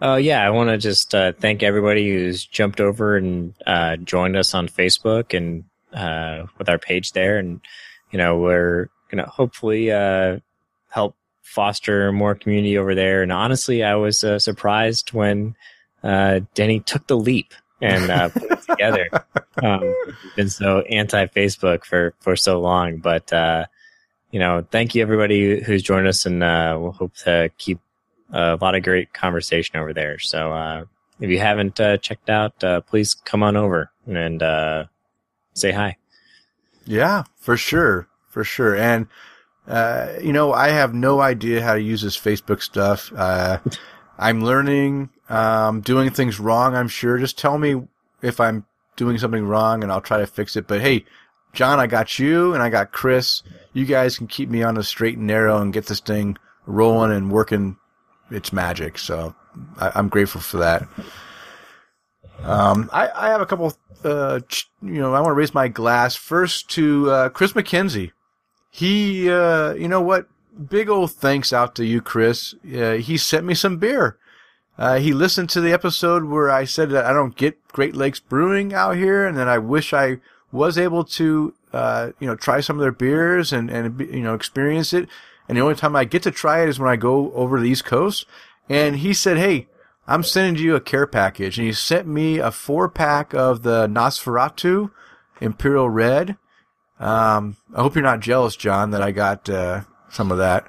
Oh yeah, I want to just uh, thank everybody who's jumped over and uh, joined us on Facebook and uh, with our page there, and you know we're gonna hopefully uh, help foster more community over there. And honestly, I was uh, surprised when uh, Denny took the leap and uh, put it together. Um, been so anti Facebook for for so long, but uh, you know, thank you everybody who's joined us, and uh, we'll hope to keep a lot of great conversation over there. So uh, if you haven't uh, checked out, uh, please come on over and uh, say hi. Yeah, for sure. For sure. And, uh, you know, I have no idea how to use this Facebook stuff. Uh, I'm learning, um, doing things wrong, I'm sure. Just tell me if I'm doing something wrong and I'll try to fix it. But hey, John, I got you and I got Chris. You guys can keep me on the straight and narrow and get this thing rolling and working its magic. So I, I'm grateful for that. Um, I, I have a couple, uh, you know, I want to raise my glass first to, uh, Chris McKenzie. He, uh, you know what? Big old thanks out to you, Chris. Uh, he sent me some beer. Uh, he listened to the episode where I said that I don't get Great Lakes Brewing out here and that I wish I was able to, uh, you know, try some of their beers and, and, you know, experience it. And the only time I get to try it is when I go over the East Coast. And he said, Hey, I'm sending you a care package. And he sent me a four pack of the Nosferatu Imperial Red. Um, I hope you're not jealous, John, that I got, uh, some of that.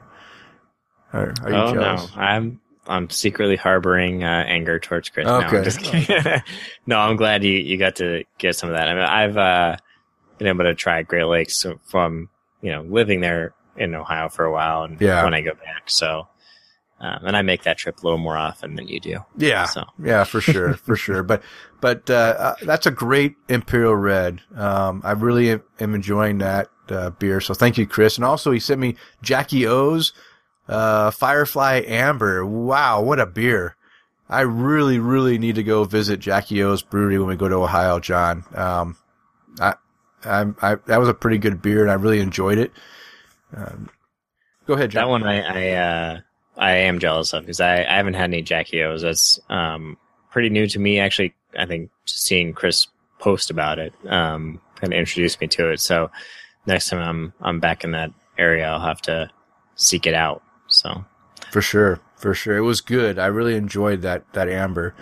Are, are you oh jealous? no, I'm I'm secretly harboring uh, anger towards Chris. No, Okay. I'm just no, I'm glad you, you got to get some of that. I mean, I've uh, been able to try Great Lakes from you know living there in Ohio for a while, and Yeah. when I go back, so um, and I make that trip a little more often than you do. Yeah, So. yeah, for sure, for sure. But but uh, uh, that's a great Imperial Red. Um, I really am, enjoying that uh, beer. So thank you, Chris. And also he sent me Jackie O's uh, Firefly Amber. Wow, what a beer! I really, really need to go visit Jackie O's brewery when we go to Ohio, John. Um, I, I, I, that was a pretty good beer, and I really enjoyed it. Um, go ahead, John. That one I I, uh, I am jealous of because I, I haven't had any Jackie O's. That's um, pretty new to me. Actually, I think seeing Chris post about it um, kind of introduced me to it. So next time I'm I'm back in that area, I'll have to seek it out. So For sure, for sure. It was good. I really enjoyed that that amber.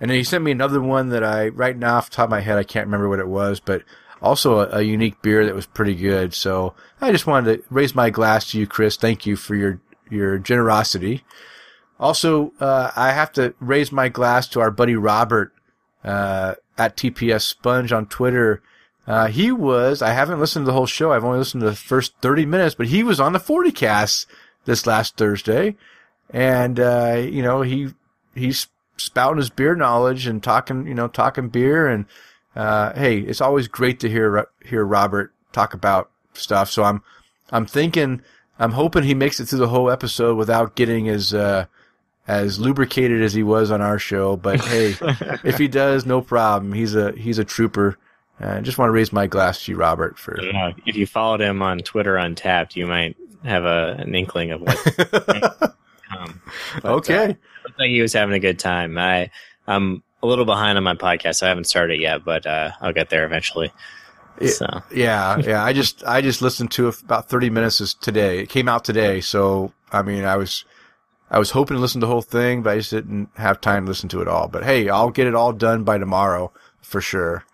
And then he sent me another one that I right now off top of my head I can't remember what it was, but also a, a unique beer that was pretty good. So I just wanted to raise my glass to you, Chris. Thank you for your your generosity. Also, uh, I have to raise my glass to our buddy Robert uh, at TPS Sponge on Twitter. Uh, he was, I haven't listened to the whole show. I've only listened to the first 30 minutes, but he was on the 40 cast this last Thursday. And, uh, you know, he, he's spouting his beer knowledge and talking, you know, talking beer. And, uh, hey, it's always great to hear, hear Robert talk about stuff. So I'm, I'm thinking, I'm hoping he makes it through the whole episode without getting as, uh, as lubricated as he was on our show. But hey, if he does, no problem. He's a, he's a trooper. I just want to raise my glass to you, Robert, for know if you followed him on Twitter Untappd, you might have a, an inkling of what. um, but, uh, okay. looked like he was having a good time. I I'm a little behind on my podcast, so I haven't started yet, but uh, I'll get there eventually. Yeah. So Yeah, yeah. I just I just listened to about thirty minutes today. It came out today, so I mean, I was I was hoping to listen to the whole thing, but I just didn't have time to listen to it all. But hey, I'll get it all done by tomorrow for sure.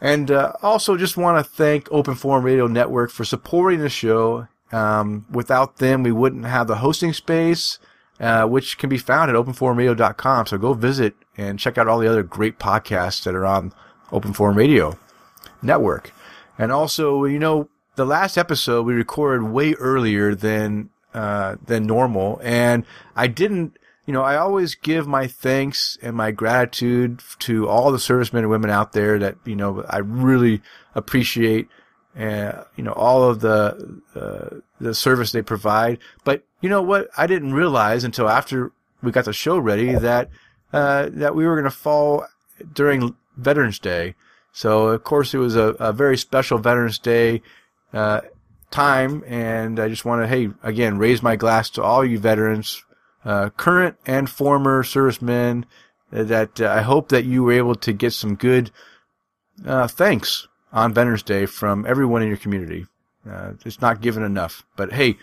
And uh, also, just want to thank Open Forum Radio Network for supporting the show. Um, without them, we wouldn't have the hosting space, uh, which can be found at openforumradio.com. So go visit and check out all the other great podcasts that are on Open Forum Radio. Network. And also, you know, the last episode we recorded way earlier than uh, than normal, and I didn't. You know, I always give my thanks and my gratitude to all the servicemen and women out there that you know I really appreciate. Uh, you know all of the uh, the service they provide. But you know what? I didn't realize until after we got the show ready that uh, that we were going to fall during Veterans Day. So of course it was a, a very special Veterans Day uh, time, and I just want to hey again raise my glass to all you veterans, uh, current and former servicemen. That uh, I hope that you were able to get some good uh, thanks on Veterans Day from everyone in your community. Uh, it's not given enough, but hey,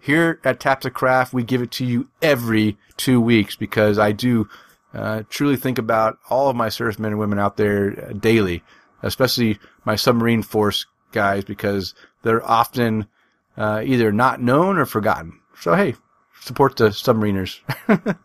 here at Tap to Craft, we give it to you every two weeks because I do uh, truly think about all of my servicemen and women out there uh, daily, especially my submarine force guys because they're often uh, either not known or forgotten. So hey, support the submariners.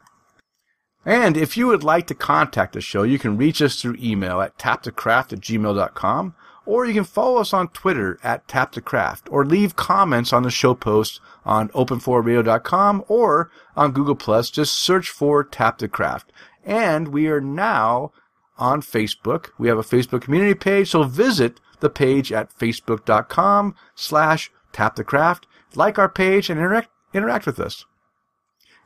and if you would like to contact the show, you can reach us through email at taptocraft at gmail.com or you can follow us on Twitter at taptocraft or leave comments on the show post on openforumradio.com or on Google Plus. Just search for Tap to Craft. And we are now on Facebook. We have a Facebook community page, so visit the page at facebook.com slash tapthecraft. Like our page and interact, interact with us.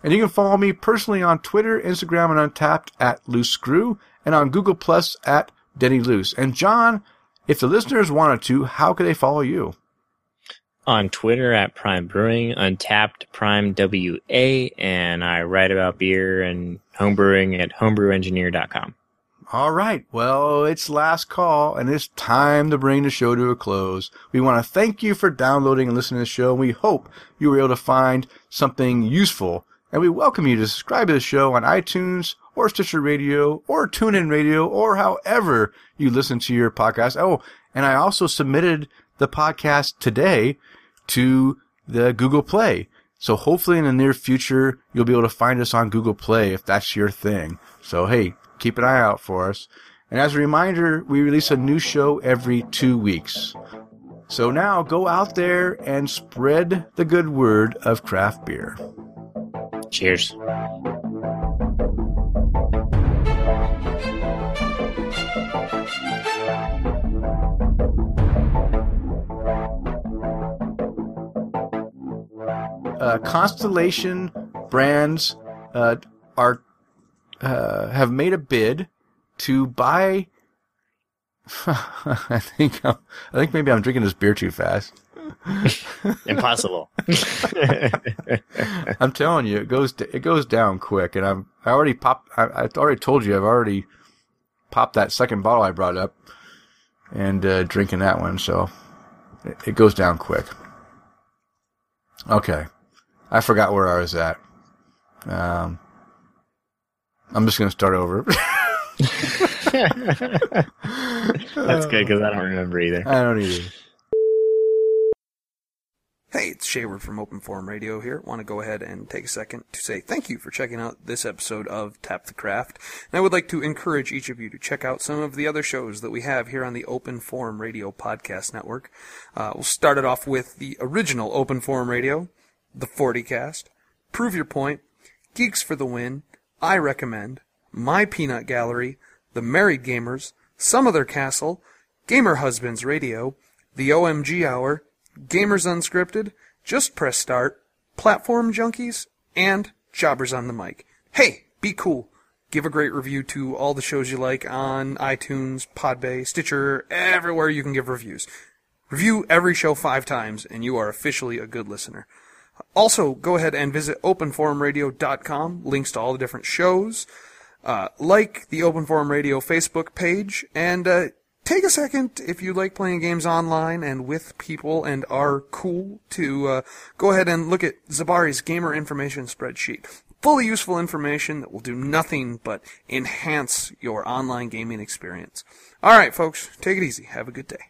And you can follow me personally on Twitter, Instagram, and Untappd at Loose Screw, and on Google Plus at Denny Loose. And John, if the listeners wanted to, how could they follow you? On Twitter at Prime Brewing, Untappd Prime WA, and I write about beer and homebrewing at homebrewengineer.com. All right. Well, it's last call and it's time to bring the show to a close. We want to thank you for downloading and listening to the show. And we hope you were able to find something useful. And we welcome you to subscribe to the show on iTunes or Stitcher Radio or TuneIn Radio or however you listen to your podcast. Oh, and I also submitted the podcast today to the Google Play. So hopefully in the near future, you'll be able to find us on Google Play if that's your thing. So hey, keep an eye out for us. And as a reminder, we release a new show every two weeks. So now go out there and spread the good word of craft beer. Cheers. Uh, Constellation Brands uh, are uh, have made a bid to buy. I think I'm, I think maybe I'm drinking this beer too fast. Impossible. I'm telling you, it goes it goes down quick, and I'm I already popped. I, I already told you I've already popped that second bottle I brought up, and uh, drinking that one, so it, it goes down quick. Okay, I forgot where I was at. Um, I'm just gonna start over. That's good because I don't remember either. I don't either. Hey, it's Shaver from Open Forum Radio here. Want to go ahead and take a second to say thank you for checking out this episode of Tap the Craft. And I would like to encourage each of you to check out some of the other shows that we have here on the Open Forum Radio Podcast Network. Uh, we'll start it off with the original Open Forum Radio, the 40 Cast, Prove Your Point, Geeks for the Win, I Recommend, My Peanut Gallery, The Married Gamers, Some Other Castle, Gamer Husbands Radio, The OMG Hour, Gamers Unscripted, Just Press Start, Platform Junkies, and Jobbers on the Mic. Hey, be cool. Give a great review to all the shows you like on iTunes, Podbay, Stitcher, everywhere you can give reviews. Review every show five times, and you are officially a good listener. Also, go ahead and visit openforumradio.com. Links to all the different shows. Uh, like the Open Forum Radio Facebook page, and uh, take a second if you like playing games online and with people and are cool to uh, go ahead and look at Zabari's gamer information spreadsheet. Fully useful information that will do nothing but enhance your online gaming experience. All right, folks, take it easy. Have a good day.